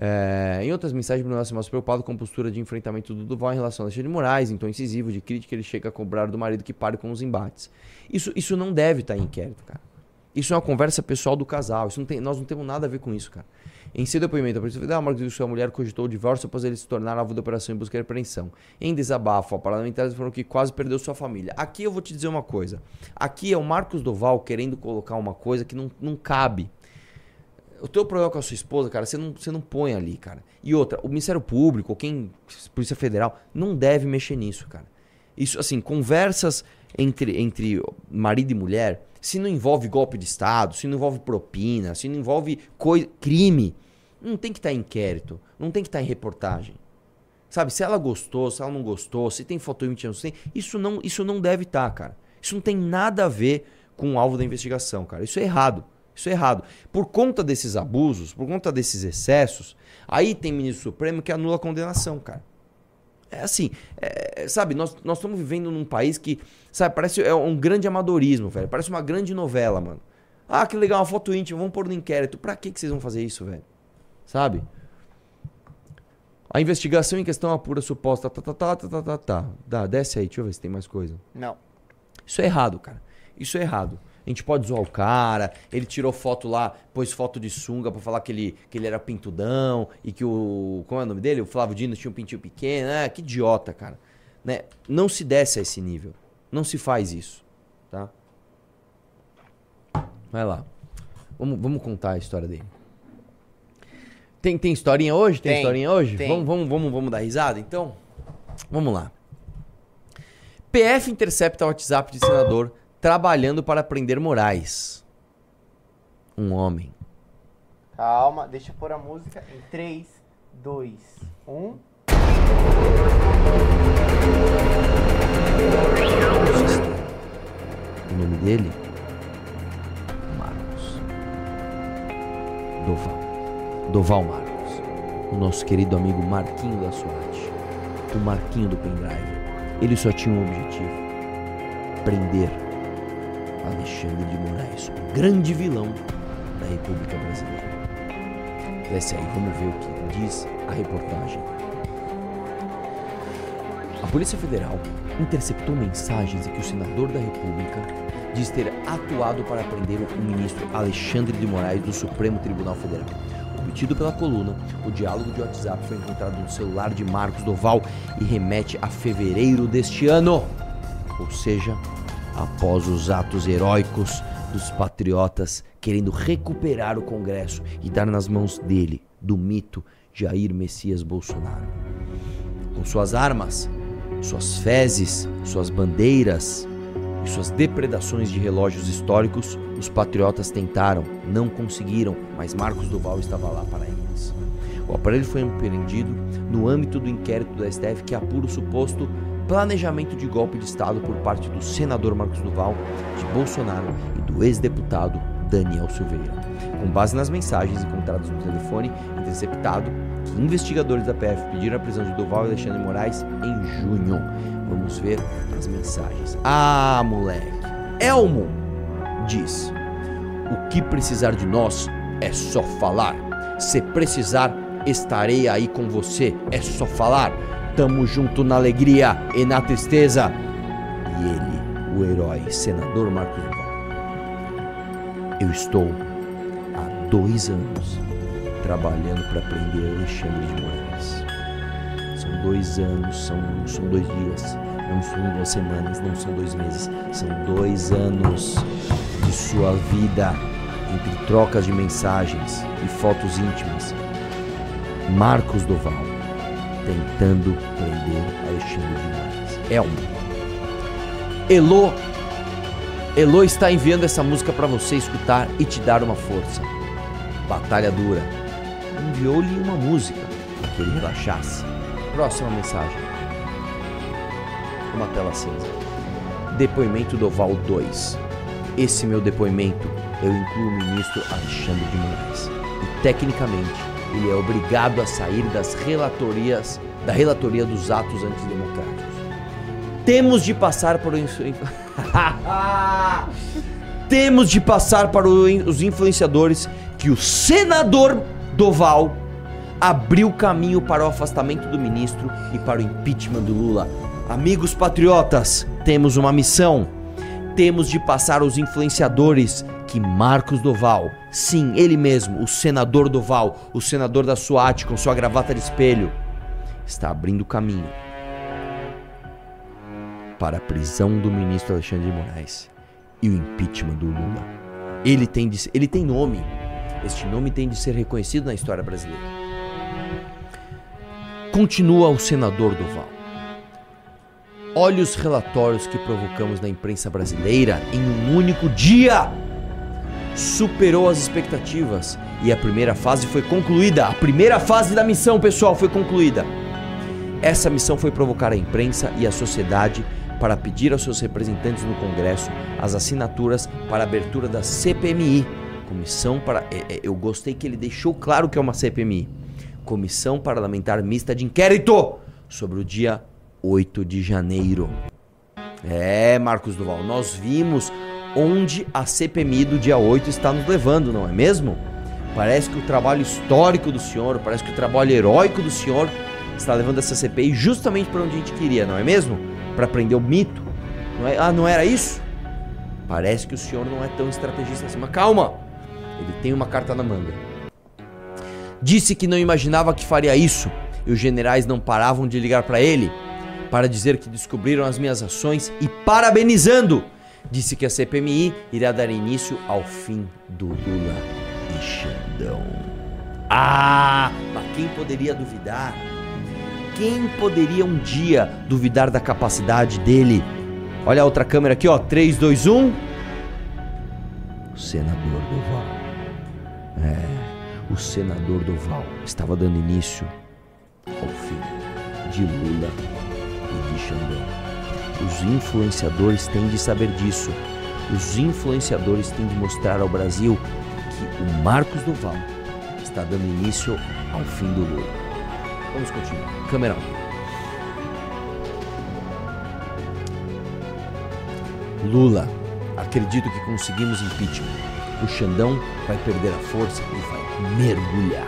É, em outras mensagens, Bruno se mostra preocupado com a postura de enfrentamento do Duval em relação a Alexandre de Moraes, em tom incisivo de crítica, ele chega a cobrar do marido que pare com os embates. Isso, isso não deve estar em inquérito, cara. Isso é uma conversa pessoal do casal. Isso não tem, nós não temos nada a ver com isso, cara. Em seu depoimento, a Polícia Federal, Marcos sua mulher cogitou o divórcio após ele se tornar alvo da operação em busca de apreensão. Em desabafo, a parlamentares foram que quase perdeu sua família. Aqui eu vou te dizer uma coisa. Aqui é o Marcos Doval querendo colocar uma coisa que não, não cabe. O teu problema com a sua esposa, cara, você não, você não põe ali, cara. E outra, o Ministério Público, quem, Polícia Federal, não deve mexer nisso, cara. Isso, assim, conversas entre, entre marido e mulher, se não envolve golpe de Estado, se não envolve propina, se não envolve crime, não tem que estar em inquérito, não tem que estar em reportagem. Sabe, se ela gostou, se ela não gostou, se tem foto íntimo, se tem, isso não, isso não deve estar, cara. Isso não tem nada a ver com o alvo da investigação, cara. Isso é errado. Isso é errado. Por conta desses abusos, por conta desses excessos, aí tem ministro supremo que anula a condenação, cara. É assim, é, sabe, nós, nós estamos vivendo num país que, sabe, parece é um grande amadorismo, velho. Parece uma grande novela, mano. Ah, que legal, uma foto íntima, vamos pôr no inquérito. Pra que, que vocês vão fazer isso, velho? Sabe? A investigação em questão apura suposta. Tá, tá, tá, tá, tá, tá, tá. Dá, desce aí, deixa eu ver se tem mais coisa. Não. Isso é errado, cara. Isso é errado. A gente pode zoar o cara, ele tirou foto lá, pôs foto de sunga pra falar que ele, que ele era pintudão e que o. Como é o nome dele? O Flávio Dino tinha um pintinho pequeno. Ah, que idiota, cara. Né? Não se desce a esse nível. Não se faz isso. Tá? Vai lá. Vamos, vamos contar a história dele. Tem, tem historinha hoje? Tem, Tem, historinha hoje? tem. Vamos, vamos, vamos, vamos dar risada, então? Vamos lá. PF intercepta o WhatsApp de senador trabalhando para prender Moraes. Um homem. Calma, deixa eu pôr a música em 3, 2, 1. O nome dele? Marcos. Doval. Doval Marcos. O nosso querido amigo Marquinho da SWAT. O Marquinho do pendrive. Ele só tinha um objetivo: prender Alexandre de Moraes, o grande vilão da República Brasileira. Desce aí, vamos ver o que diz a reportagem. A Polícia Federal interceptou mensagens em que o senador da República diz ter atuado para prender o ministro Alexandre de Moraes do Supremo Tribunal Federal. Obtido pela coluna, o diálogo de WhatsApp foi encontrado no celular de Marcos Doval e remete a fevereiro deste ano. Ou seja, após os atos heróicos dos patriotas querendo recuperar o Congresso e dar nas mãos dele, do mito Jair Messias Bolsonaro. Com suas armas, suas fezes, suas bandeiras e suas depredações de relógios históricos, os patriotas tentaram, não conseguiram, mas Marcos Duval estava lá para eles. O aparelho foi apreendido no âmbito do inquérito do STF que apura o suposto planejamento de golpe de Estado por parte do senador Marcos Duval, de Bolsonaro e do ex-deputado Daniel Silveira. Com base nas mensagens encontradas no telefone interceptado, que investigadores da PF pediram a prisão de Duval e Alexandre Moraes em junho. Vamos ver as mensagens. Ah, moleque. Elmo diz: O que precisar de nós é só falar. Se precisar, estarei aí com você. É só falar. Tamo junto na alegria e na tristeza. E ele, o herói, senador Marcos Duval. Eu estou há dois anos trabalhando para prender Alexandre de Moraes. São dois anos, são, são dois dias, não são duas semanas, não são dois meses, são dois anos de sua vida entre trocas de mensagens e fotos íntimas. Marcos Doval tentando prender Alexandre de Moraes. Elmo. Elô. Elô está enviando essa música para você escutar e te dar uma força. Batalha dura. Enviou-lhe uma música para que ele relaxasse. Próxima mensagem. Uma tela cinza. Depoimento do Val 2. Esse meu depoimento eu incluo o ministro Alexandre de Moraes. E tecnicamente ele é obrigado a sair das relatorias da relatoria dos atos antidemocráticos. Temos de passar por. *laughs* Temos de passar para os influenciadores que o senador Doval abriu caminho para o afastamento do ministro e para o impeachment do Lula. Amigos patriotas, temos uma missão. Temos de passar aos influenciadores que Marcos Doval, sim, ele mesmo, o senador Doval, o senador da SWAT com sua gravata de espelho, está abrindo caminho para a prisão do ministro Alexandre de Moraes e o impeachment do Lula. Ele tem, de, ele tem nome. Este nome tem de ser reconhecido na história brasileira. Continua o senador Doval. Olhe os relatórios que provocamos na imprensa brasileira em um único dia. Superou as expectativas e a primeira fase foi concluída. A primeira fase da missão, pessoal, foi concluída. Essa missão foi provocar a imprensa e a sociedade para pedir aos seus representantes no Congresso as assinaturas para a abertura da CPMI. Comissão para. é, é, Eu gostei que ele deixou claro que é uma CPMI. Comissão Parlamentar Mista de Inquérito sobre o dia 8 de janeiro. É, Marcos Duval, nós vimos onde a CPMI do dia 8 está nos levando, não é mesmo? Parece que o trabalho histórico do senhor, parece que o trabalho heróico do senhor está levando essa CPI justamente para onde a gente queria, não é mesmo? Para prender o mito. Não é? Ah, não era isso? Parece que o senhor não é tão estrategista assim. Mas calma! Ele tem uma carta na manga. Disse que não imaginava que faria isso e os generais não paravam de ligar para ele para dizer que descobriram as minhas ações e parabenizando. Disse que a CPMI irá dar início ao fim do Lula e Xandão. Ah, mas quem poderia duvidar? Quem poderia um dia duvidar da capacidade dele? Olha a outra câmera aqui, ó. 3, 2, 1. O senador Doval. É, o senador Doval estava dando início ao fim de Lula e de Xandão. Os influenciadores têm de saber disso. Os influenciadores têm de mostrar ao Brasil que o Marcos Doval está dando início ao fim do Lula. Vamos continuar. Câmera 1. Lula, acredito que conseguimos impeachment. O Xandão vai perder a força e vai mergulhar.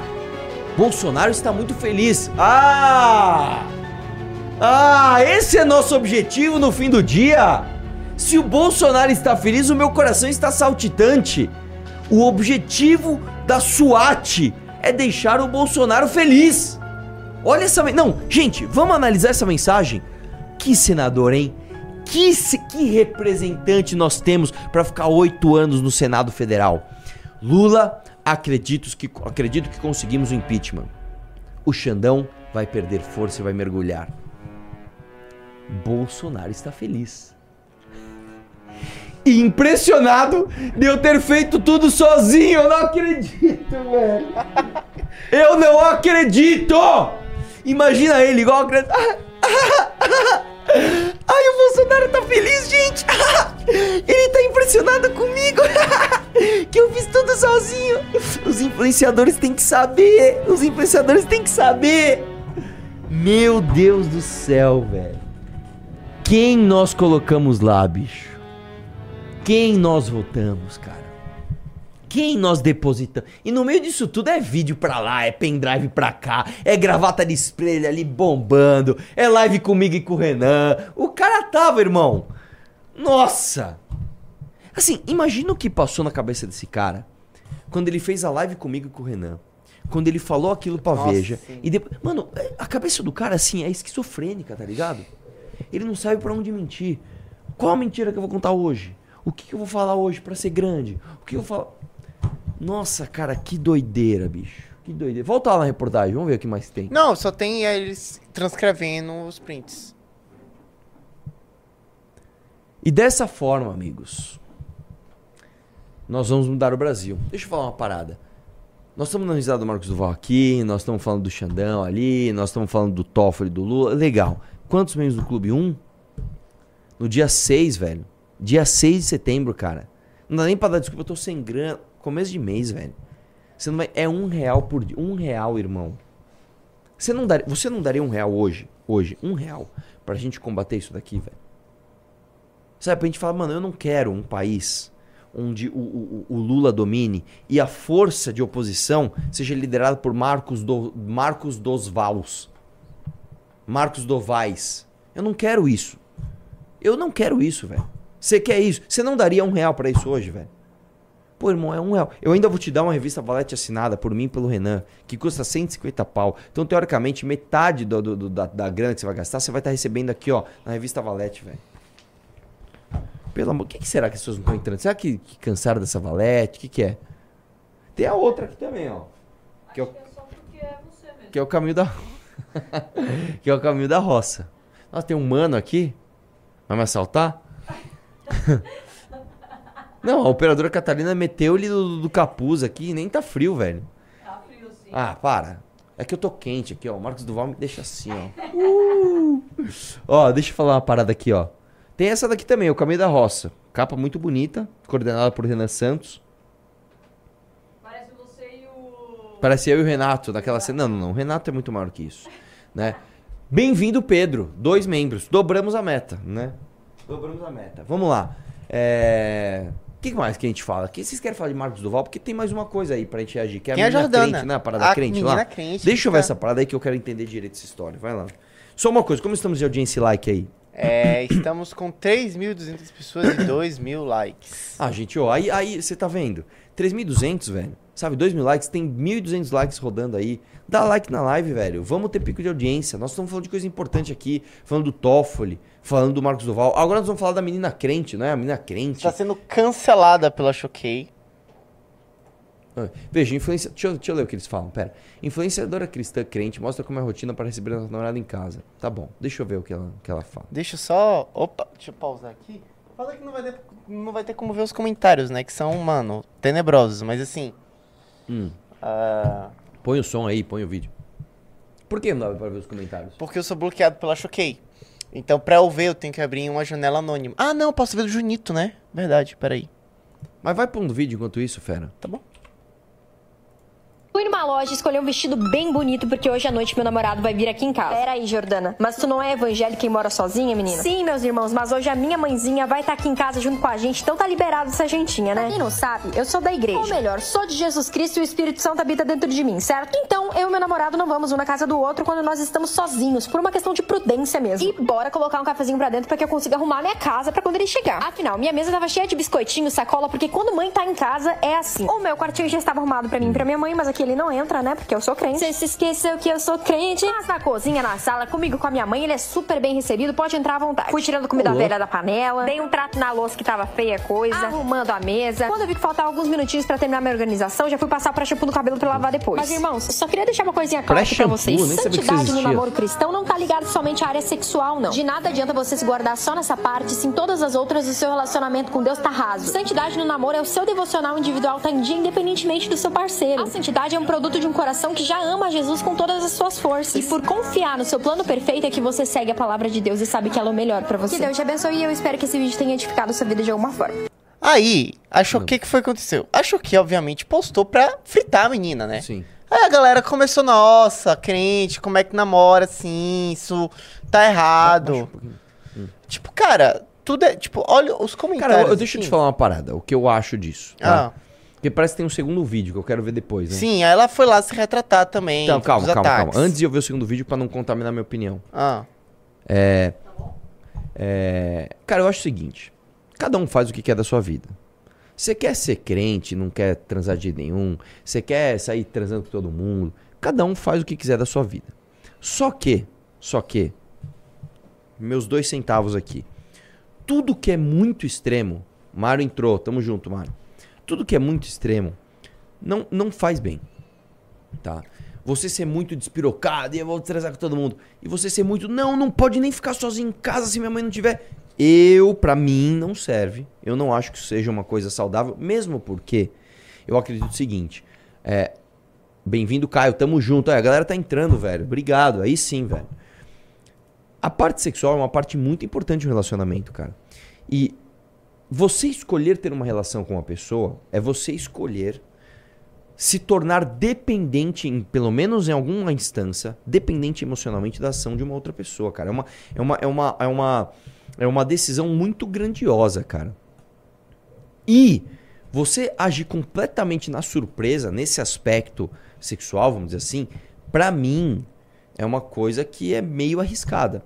Bolsonaro está muito feliz. Ah! Ah, esse é nosso objetivo no fim do dia. Se o Bolsonaro está feliz, o meu coração está saltitante. O objetivo da SWAT é deixar o Bolsonaro feliz. Olha essa. Não, gente, vamos analisar essa mensagem. Que senador, hein? Que, que representante nós temos para ficar oito anos no Senado Federal? Lula, acredito que, acredito que conseguimos o impeachment. O Xandão vai perder força e vai mergulhar. Bolsonaro está feliz. Impressionado de eu ter feito tudo sozinho. Eu não acredito, velho. Eu não acredito! Imagina ele igual a *laughs* Ai, o Bolsonaro tá feliz, gente! *laughs* Ele tá impressionado comigo! *laughs* Que eu fiz tudo sozinho! Os influenciadores têm que saber! Os influenciadores têm que saber! Meu Deus do céu, velho! Quem nós colocamos lá, bicho? Quem nós votamos, cara? Quem nós depositamos? E no meio disso tudo é vídeo pra lá, é pendrive pra cá, é gravata de spray ali bombando, é live comigo e com o Renan. O cara tava, irmão. Nossa! Assim, imagina o que passou na cabeça desse cara quando ele fez a live comigo e com o Renan. Quando ele falou aquilo pra Nossa, Veja. Sim. E depois. Mano, a cabeça do cara, assim, é esquizofrênica, tá ligado? Ele não sabe para onde mentir. Qual a mentira que eu vou contar hoje? O que, que eu vou falar hoje para ser grande? O que eu vou falar. Nossa, cara, que doideira, bicho. Que doideira. Volta lá na reportagem, vamos ver o que mais tem. Não, só tem eles transcrevendo os prints. E dessa forma, amigos, nós vamos mudar o Brasil. Deixa eu falar uma parada. Nós estamos na risada do Marcos Duval aqui, nós estamos falando do Xandão ali, nós estamos falando do Toffoli e do Lula. Legal. Quantos membros do clube? Um? No dia 6, velho. Dia 6 de setembro, cara. Não dá nem pra dar desculpa, eu tô sem grana. Começo de mês, velho. Você não vai. É um real por dia. Um real, irmão. Você não, daria, você não daria um real hoje? Hoje, um real. Pra gente combater isso daqui, velho. Sabe, pra gente falar, mano, eu não quero um país onde o, o, o, Lula domine e a força de oposição seja liderada por Marcos, do, Marcos dos Vals. Marcos Dovais. Eu não quero isso. Eu não quero isso, velho. Você quer isso? Você não daria um real para isso hoje, velho? Pô, irmão, é um real. Eu ainda vou te dar uma revista Valete assinada por mim e pelo Renan, que custa 150 pau. Então, teoricamente, metade do, do, do da, da, grana que você vai gastar, você vai estar tá recebendo aqui, ó, na revista Valete, velho. Pelo amor, o que, que, será que as pessoas não estão entrando? Será que, que cansaram dessa Valete? O que, que é? Tem a outra aqui também, ó. Que é, o, que é é você mesmo. Que é o caminho da. *laughs* que é o caminho da roça. Nossa, tem um mano aqui. Vai me assaltar? *laughs* Não, a operadora Catarina meteu-lhe do, do, capuz aqui nem tá frio, velho. Tá frio sim. Ah, para. É que eu tô quente aqui, ó. O Marcos Duval me deixa assim, ó. Uh! Ó, deixa eu falar uma parada aqui, ó. Tem essa daqui também, o Caminho da Roça. Capa muito bonita, coordenada por Renan Santos. Parece você e o. Parece eu e o Renato, daquela cena. Não, não, não. O Renato é muito maior que isso, né? Bem-vindo, Pedro. Dois membros. Dobramos a meta, né? Dobramos a meta. Vamos lá. É... O que mais que a gente fala? Que vocês querem falar de Marcos Duval? Porque tem mais uma coisa aí pra gente agir, que é a Quem menina é Jordana? crente, né? A parada a crente lá. Crente Deixa eu ver essa parada aí que eu quero entender direito essa história. Vai lá. Só uma coisa, como estamos de audiência like aí? É, estamos com 3.200 pessoas e 2.000 likes. Ah, gente, ó, aí, aí você tá vendo? 3.200, velho. Sabe, 2.000 likes, tem 1.200 likes rodando aí. Dá like na live, velho. Vamos ter pico de audiência. Nós estamos falando de coisa importante aqui. Falando do Toffoli, falando do Marcos Duval. Agora nós vamos falar da menina crente, não é? A menina crente. Está sendo cancelada pela Choquei. Ah, Veja, influência. Deixa eu, deixa eu ler o que eles falam, pera. Influenciadora cristã crente mostra como é a rotina para receber a namorada em casa. Tá bom, deixa eu ver o que ela, que ela fala. Deixa eu só. Opa, deixa eu pausar aqui. Fala que não vai, ter, não vai ter como ver os comentários, né? Que são, mano, tenebrosos. Mas assim. Hum. ah, Põe o som aí, põe o vídeo. Por que não dá pra ver os comentários? porque eu sou bloqueado pela Choquei. Então, pra eu ver, eu tenho que abrir uma janela anônima. Ah, não, eu posso ver do Junito, né? Verdade, peraí. Mas vai pondo vídeo enquanto isso, fera. Tá bom. Fui numa loja escolher um vestido bem bonito porque hoje à noite meu namorado vai vir aqui em casa. Pera aí, Jordana. Mas tu não é evangélica e mora sozinha, menina? Sim, meus irmãos, mas hoje a minha mãezinha vai estar aqui em casa junto com a gente, então tá liberado essa gentinha, né? Pra quem não sabe, eu sou da igreja. Ou melhor, sou de Jesus Cristo e o Espírito Santo habita dentro de mim, certo? Então, eu e meu namorado não vamos um na casa do outro quando nós estamos sozinhos, por uma questão de prudência mesmo. E bora colocar um cafezinho pra dentro pra que eu consiga arrumar minha casa pra quando ele chegar. Afinal, minha mesa tava cheia de biscoitinho, sacola, porque quando mãe tá em casa é assim. O meu quartinho já estava arrumado pra mim e pra minha mãe, mas aqui ele não entra, né? Porque eu sou crente. Você se esqueceu que eu sou crente? Mas na cozinha, na sala, comigo com a minha mãe, ele é super bem recebido, pode entrar à vontade. Fui tirando comida velha da panela, dei um trato na louça que tava feia coisa, arrumando a mesa. Quando eu vi que faltava alguns minutinhos pra terminar minha organização, já fui passar pra shampoo no cabelo pra lavar depois. Mas, irmãos, só queria deixar uma coisinha clara aqui pra vocês. Que Santidade no namoro cristão não tá ligado somente à área sexual, não. De nada adianta você se guardar só nessa parte, se em todas as outras o seu relacionamento com Deus tá raso. Santidade no namoro é o seu devocional individual tá em dia, independentemente do seu parceiro. A santidade é um produto de um coração que já ama Jesus com todas as suas forças. E por confiar no seu plano perfeito é que você segue a palavra de Deus e sabe que ela é o melhor pra você. Que Deus te abençoe e eu espero que esse vídeo tenha edificado sua vida de alguma forma. Aí, a Choquei, o que foi que aconteceu? A Choquei, obviamente, postou pra fritar a menina, né? Sim. Aí a galera começou, nossa, crente, como é que namora assim? Isso tá errado. Um pouquinho. Tipo, cara, tudo é. Tipo, olha os comentários. Cara, eu, deixa eu te assim. falar uma parada, o que eu acho disso. Tá? Ah, Porque parece que tem um segundo vídeo que eu quero ver depois, né? sim, aí ela foi lá se retratar também. Então, calma, calma, ataques. calma. Antes de eu ver o segundo vídeo, pra não contaminar minha opinião. Ah, É, Cara, eu acho o seguinte: cada um faz o que quer da sua vida. Você quer ser crente, não quer transar de nenhum, você quer sair transando com todo mundo, cada um faz o que quiser da sua vida. Só que, só que, meus dois centavos aqui. Tudo que é muito extremo, Mário entrou, tamo junto, Mário. Tudo que é muito extremo não, não faz bem. Tá? Você ser muito despirocado e eu vou transar com todo mundo. E você ser muito, não, não pode nem ficar sozinho em casa se minha mãe não tiver. Eu, pra mim, não serve. Eu não acho que seja uma coisa saudável, mesmo porque eu acredito o seguinte. É, Bem-vindo, Caio, tamo junto. Aí, a galera tá entrando, velho. Obrigado. Aí sim, velho. A parte sexual é uma parte muito importante do relacionamento, cara. E você escolher ter uma relação com uma pessoa é você escolher se tornar dependente, em, pelo menos em alguma instância, dependente emocionalmente da ação de uma outra pessoa, cara. É uma, é uma, é uma, é uma, é uma decisão muito grandiosa, cara. E você agir completamente na surpresa nesse aspecto sexual, vamos dizer assim, pra mim é uma coisa que é meio arriscada.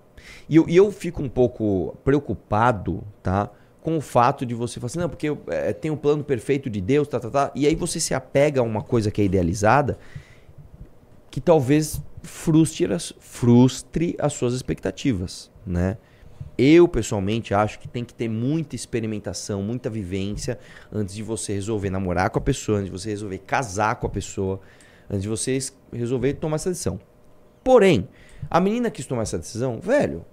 E eu, e eu fico um pouco preocupado, tá? Com o fato de você falar assim, não, porque eu, é, tem um plano perfeito de Deus, tá, tá, tá. E aí você se apega a uma coisa que é idealizada que talvez frustre as, frustre as suas expectativas, né? Eu, pessoalmente, acho que tem que ter muita experimentação, muita vivência antes de você resolver namorar com a pessoa, antes de você resolver casar com a pessoa, antes de você es- resolver tomar essa decisão. Porém, a menina quis tomar essa decisão, velho,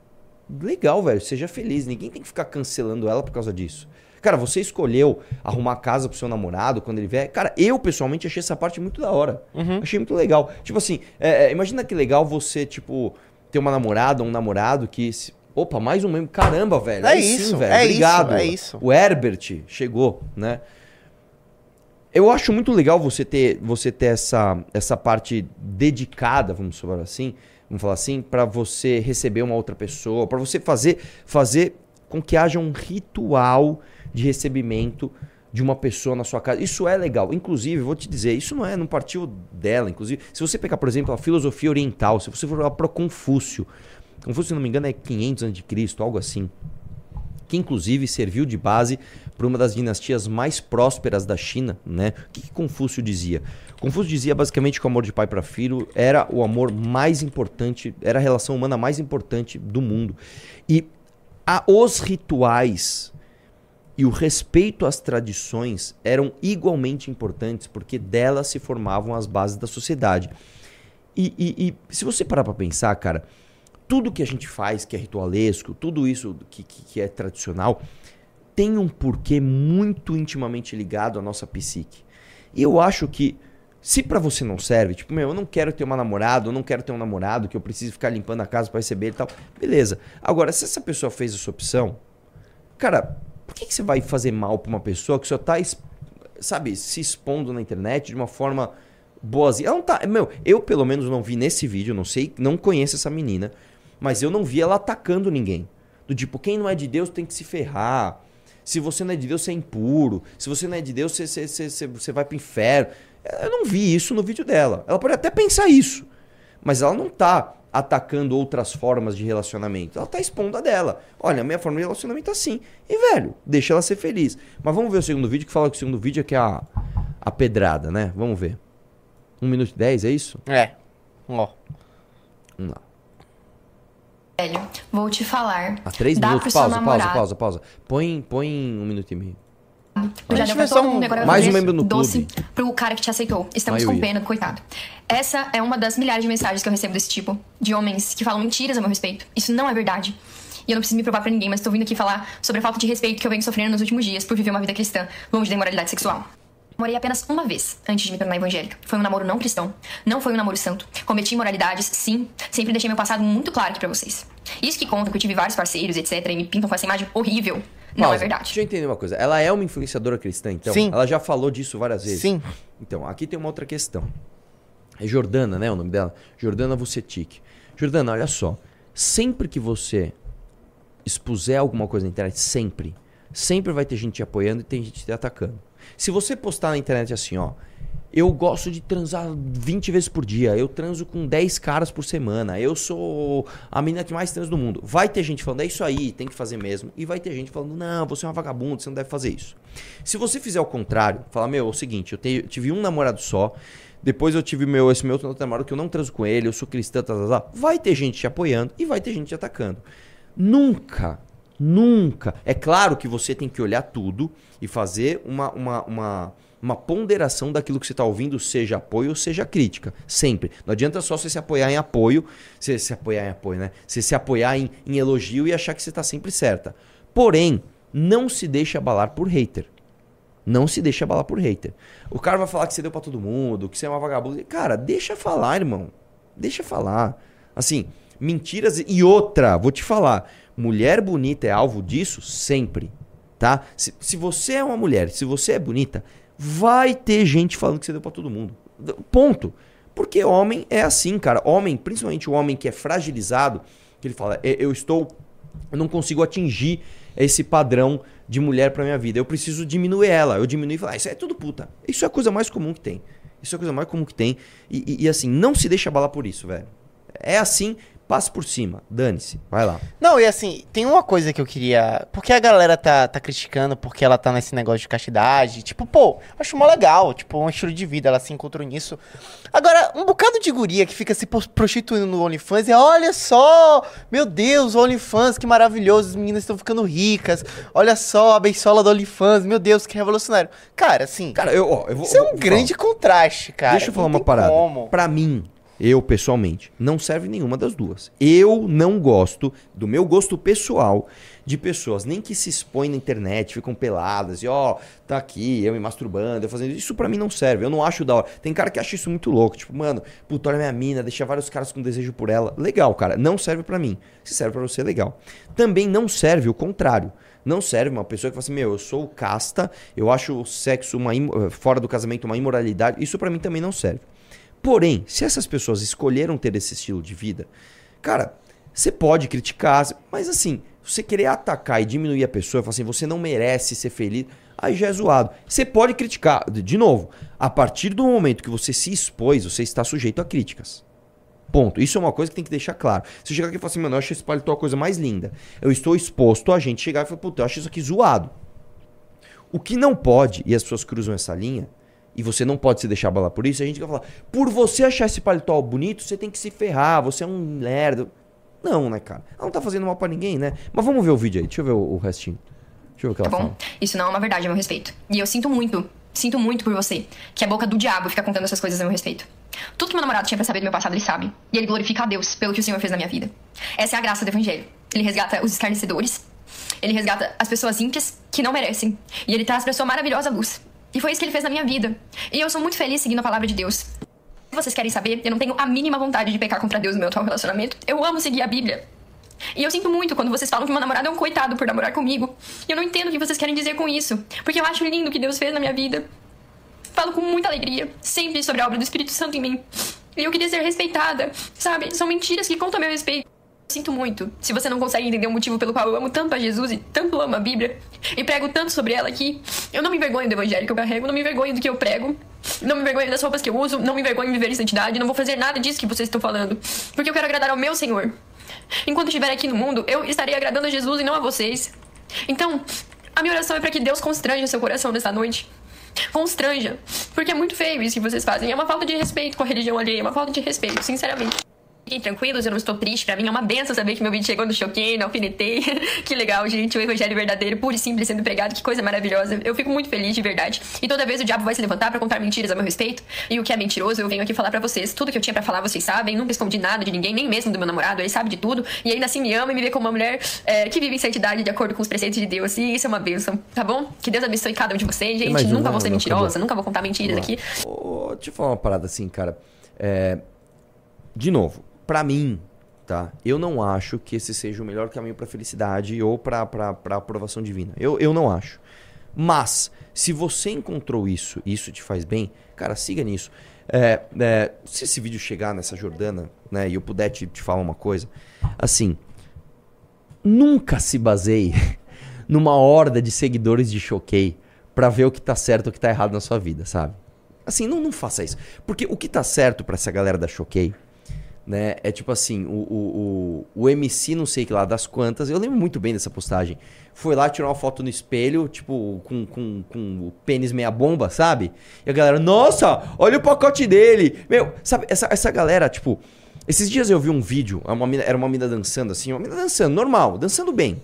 legal, velho, seja feliz. Ninguém tem que ficar cancelando ela por causa disso. Cara, você escolheu arrumar casa pro seu namorado quando ele vier. Cara, eu pessoalmente achei essa parte muito da hora. Achei muito legal. Tipo assim, é, é, imagina que legal você, tipo, ter uma namorada, um namorado que. se- Opa, mais um membro. Caramba, velho. É aí isso, sim, velho. é Obrigado. isso, é isso. O Herbert chegou, né? Eu acho muito legal você ter, você ter essa, essa parte dedicada, vamos falar assim, vamos falar assim, para você receber uma outra pessoa, para você fazer, fazer com que haja um ritual de recebimento de uma pessoa na sua casa. Isso é legal. Inclusive, vou te dizer, isso não é, não partiu dela. Inclusive, se você pegar, por exemplo, a filosofia oriental, se você for lá para Confúcio, Confúcio, se não me engano, é 500 a.C., algo assim que inclusive serviu de base para uma das dinastias mais prósperas da China, né? O que, que Confúcio dizia? Confúcio dizia basicamente que o amor de pai para filho era o amor mais importante, era a relação humana mais importante do mundo. E a, os rituais e o respeito às tradições eram igualmente importantes, porque delas se formavam as bases da sociedade. E, e, e se você parar pra pensar, cara, tudo que a gente faz que é ritualesco, tudo isso que, que, que é tradicional, tem um porquê muito intimamente ligado à nossa psique. E eu acho que se para você não serve, tipo, meu, eu não quero ter uma namorada, eu não quero ter um namorado, que eu preciso ficar limpando a casa para receber e tal. Beleza. Agora, se essa pessoa fez essa opção, cara, por que, que você vai fazer mal pra uma pessoa que só tá, sabe, se expondo na internet de uma forma boazinha? Ela não tá. Meu, eu pelo menos não vi nesse vídeo, não sei, não conheço essa menina, mas eu não vi ela atacando ninguém. Do tipo, quem não é de Deus tem que se ferrar. Se você não é de Deus, você é impuro. Se você não é de Deus, você, você, você, você vai pro inferno. Eu não vi isso no vídeo dela. Ela pode até pensar isso, mas ela não tá atacando outras formas de relacionamento. Ela tá expondo a dela. Olha, a minha forma de relacionamento é assim. E, velho, deixa ela ser feliz. Mas vamos ver o segundo vídeo, que fala que o segundo vídeo é que é a, a pedrada, né? Vamos ver. Um minuto e dez, é isso? É. Ó. Vamos lá. Velho, vou te falar. A três minutos. Pausa, pausa, pausa, pausa. Põe, põe um minuto e meio. Eu já deu pra todo um- mundo, agora mais um membro no doce clube. pro cara que te aceitou. Estamos Maioria. com pena do coitado. Essa é uma das milhares de mensagens que eu recebo desse tipo, de homens que falam mentiras a meu respeito. Isso não é verdade. E eu não preciso me provar pra ninguém, mas tô vindo aqui falar sobre a falta de respeito que eu venho sofrendo nos últimos dias por viver uma vida cristã, longe da imoralidade sexual. Morei apenas uma vez antes de me tornar evangélica. Foi um namoro não cristão. Não foi um namoro santo. Cometi imoralidades, sim. Sempre deixei meu passado muito claro aqui pra vocês. Isso que conta que eu tive vários parceiros, etc., e me pintam com essa imagem horrível. Não Pausa. é verdade. Deixa eu entender uma coisa. Ela é uma influenciadora cristã, então? Sim. Ela já falou disso várias vezes. Sim. Então, aqui tem uma outra questão. É Jordana, né? O nome dela? Jordana Vucetic. Jordana, olha só. Sempre que você expuser alguma coisa na internet, sempre, sempre vai ter gente te apoiando e tem gente te atacando. Se você postar na internet assim, ó, eu gosto de transar 20 vezes por dia, eu transo com 10 caras por semana, eu sou a menina que mais transa do mundo. Vai ter gente falando, é isso aí, tem que fazer mesmo. E vai ter gente falando, não, você é uma vagabunda, você não deve fazer isso. Se você fizer o contrário, falar, meu, é o seguinte, eu tenho- tive um namorado só, depois eu tive meu, esse meu outro namorado que eu não transo com ele, eu sou cristã, tá, tá, tá. vai ter gente te apoiando e vai ter gente te atacando. Nunca, nunca. É claro que você tem que olhar tudo e fazer uma, uma, uma, uma ponderação daquilo que você está ouvindo, seja apoio ou seja crítica. Sempre. Não adianta só você se apoiar em apoio, você se apoiar em apoio, né? Você se apoiar em, em elogio e achar que você está sempre certa. Porém, não se deixe abalar por hater. Não se deixe abalar por hater. O cara vai falar que você deu pra todo mundo, que você é uma vagabunda. Cara, deixa falar, irmão. Deixa falar. Assim, mentiras e outra, vou te falar. Mulher bonita é alvo disso sempre, tá? Se, se você é uma mulher, se você é bonita, vai ter gente falando que você deu pra todo mundo. Ponto. Porque homem é assim, cara. Homem, principalmente o homem que é fragilizado, que ele fala, "É, eu estou eu não consigo atingir esse padrão de mulher pra minha vida. Eu preciso diminuir ela. Eu diminuo e falo, ah, isso é tudo puta. Isso é a coisa mais comum que tem. Isso é a coisa mais comum que tem. E, e- e, assim, não se deixa abalar por isso, velho. É assim, passe por cima. Dane-se. Vai lá. Não, e assim, tem uma coisa que eu queria. Porque a galera tá, tá criticando porque ela tá nesse negócio de castidade. Tipo, pô, acho mó legal. Tipo, um estilo de vida, ela se encontrou nisso. Agora, um bocado de guria que fica se prostituindo no OnlyFans e olha só, meu Deus, OnlyFans, que maravilhoso, as meninas estão ficando ricas. Olha só, a beisola do OnlyFans, meu Deus, que revolucionário. Cara, assim, Cara, eu, ó, eu vou. isso é um vou grande contraste, cara. Deixa eu falar uma parada. Como. Pra mim, eu pessoalmente, não serve nenhuma das duas. Eu não gosto, do meu gosto pessoal, de pessoas nem que se expõem na internet, ficam peladas e ó, tá aqui, eu me masturbando, eu fazendo isso pra mim não serve. Eu não acho da hora. Tem cara que acha isso muito louco, tipo, mano, puta, olha minha mina, deixa vários caras com desejo por ela. Legal, cara, não serve pra mim. Se serve pra você, legal. Também não serve o contrário. Não serve uma pessoa que fala assim, meu, eu sou casta, eu acho o sexo uma fora do casamento uma imoralidade. Isso pra mim também não serve. Porém, se essas pessoas escolheram ter esse estilo de vida, cara, você pode criticar, mas assim, você querer atacar e diminuir a pessoa, falar assim, você não merece ser feliz, aí já é zoado. Você pode criticar, de novo, a partir do momento que você se expôs, você está sujeito a críticas. Ponto. Isso é uma coisa que tem que deixar claro. Você chegar aqui e falar assim, mano, eu acho esse paletó a coisa mais linda. Eu estou exposto a gente chegar e falar, puta, eu acho isso aqui zoado. O que não pode, e as pessoas cruzam essa linha, e você não pode se deixar abalar por isso, a gente vai falar, por você achar esse paletó bonito, você tem que se ferrar, você é um lerdo. Não, né, cara? Ela não tá fazendo mal pra ninguém, né? Mas vamos ver o vídeo aí, deixa eu ver o, o restinho. Deixa eu ver o que Tá ela bom? fala. Isso não é uma verdade a meu respeito. E eu sinto muito, sinto muito por você, que é a boca do diabo fica contando essas coisas a meu respeito. Tudo que meu namorado tinha pra saber do meu passado, ele sabe. E ele glorifica a Deus pelo que o Senhor fez na minha vida. Essa é a graça do Evangelho. Ele resgata os escarnecedores, ele resgata as pessoas ímpias que não merecem. E ele traz pra sua maravilhosa luz. E foi isso que ele fez na minha vida. E eu sou muito feliz seguindo a palavra de Deus. Se vocês querem saber, eu não tenho a mínima vontade de pecar contra Deus no meu atual relacionamento. Eu amo seguir a Bíblia. E eu sinto muito quando vocês falam que meu namorado é um coitado por namorar comigo. E eu não entendo o que vocês querem dizer com isso. Porque eu acho lindo o que Deus fez na minha vida. Falo com muita alegria, sempre sobre a obra do Espírito Santo em mim. E eu queria ser respeitada, sabe? São mentiras que contam meu respeito. Sinto muito. Se você não consegue entender o motivo pelo qual eu amo tanto a Jesus e tanto amo a Bíblia e prego tanto sobre ela aqui, eu não me envergonho do evangelho que eu carrego, não me envergonho do que eu prego, não me envergonho das roupas que eu uso, não me envergonho de viver em santidade, não vou fazer nada disso que vocês estão falando, porque eu quero agradar ao meu Senhor. Enquanto estiver aqui no mundo, eu estarei agradando a Jesus e não a vocês. Então, a minha oração é para que Deus constranja seu coração nessa noite. Constranja. Porque é muito feio isso que vocês fazem. É uma falta de respeito com a religião alheia, é uma falta de respeito, sinceramente. Fiquem tranquilos, eu não estou triste. Pra mim é uma benção saber que meu vídeo chegou no choquei, não alfinetei. *laughs* que legal, gente. O evangelho verdadeiro, puro e simples sendo pregado. Que coisa maravilhosa. Eu fico muito feliz, de verdade. E toda vez o diabo vai se levantar pra contar mentiras a meu respeito. E o que é mentiroso, eu venho aqui falar pra vocês. Tudo que eu tinha pra falar, vocês sabem. Nunca escondi nada de ninguém, nem mesmo do meu namorado. Ele sabe de tudo. E ainda assim me ama e me vê como uma mulher é, que vive em santidade de acordo com os preceitos de Deus. E isso é uma benção, tá bom? Que Deus abençoe cada um de vocês, gente. um? Nunca vou ser mentirosa, nunca vou contar mentiras aqui. Ô, deixa eu falar uma parada assim, cara. É, de novo, pra mim, tá? Eu não acho que esse seja o melhor caminho pra felicidade ou pra aprovação divina. Eu, eu não acho. Mas, se você encontrou isso e isso te faz bem, cara, siga nisso. É, é, se esse vídeo chegar nessa Jordana, né, e eu puder te, te falar uma coisa, assim, nunca se baseie *laughs* numa horda de seguidores de Choquei pra ver o que tá certo e o que tá errado na sua vida, sabe? Assim, não, não faça isso. Porque o que tá certo pra essa galera da Choquei, né, é tipo assim, o, o, o, o MC não sei que lá das quantas, eu lembro muito bem dessa postagem, foi lá tirar uma foto no espelho, tipo, com, com, com o pênis meia bomba, sabe? E a galera, nossa, olha o pacote dele! Meu, sabe, essa, essa galera, tipo, esses dias eu vi um vídeo, uma mina- era uma mina dançando assim, uma mina dançando, normal, dançando bem.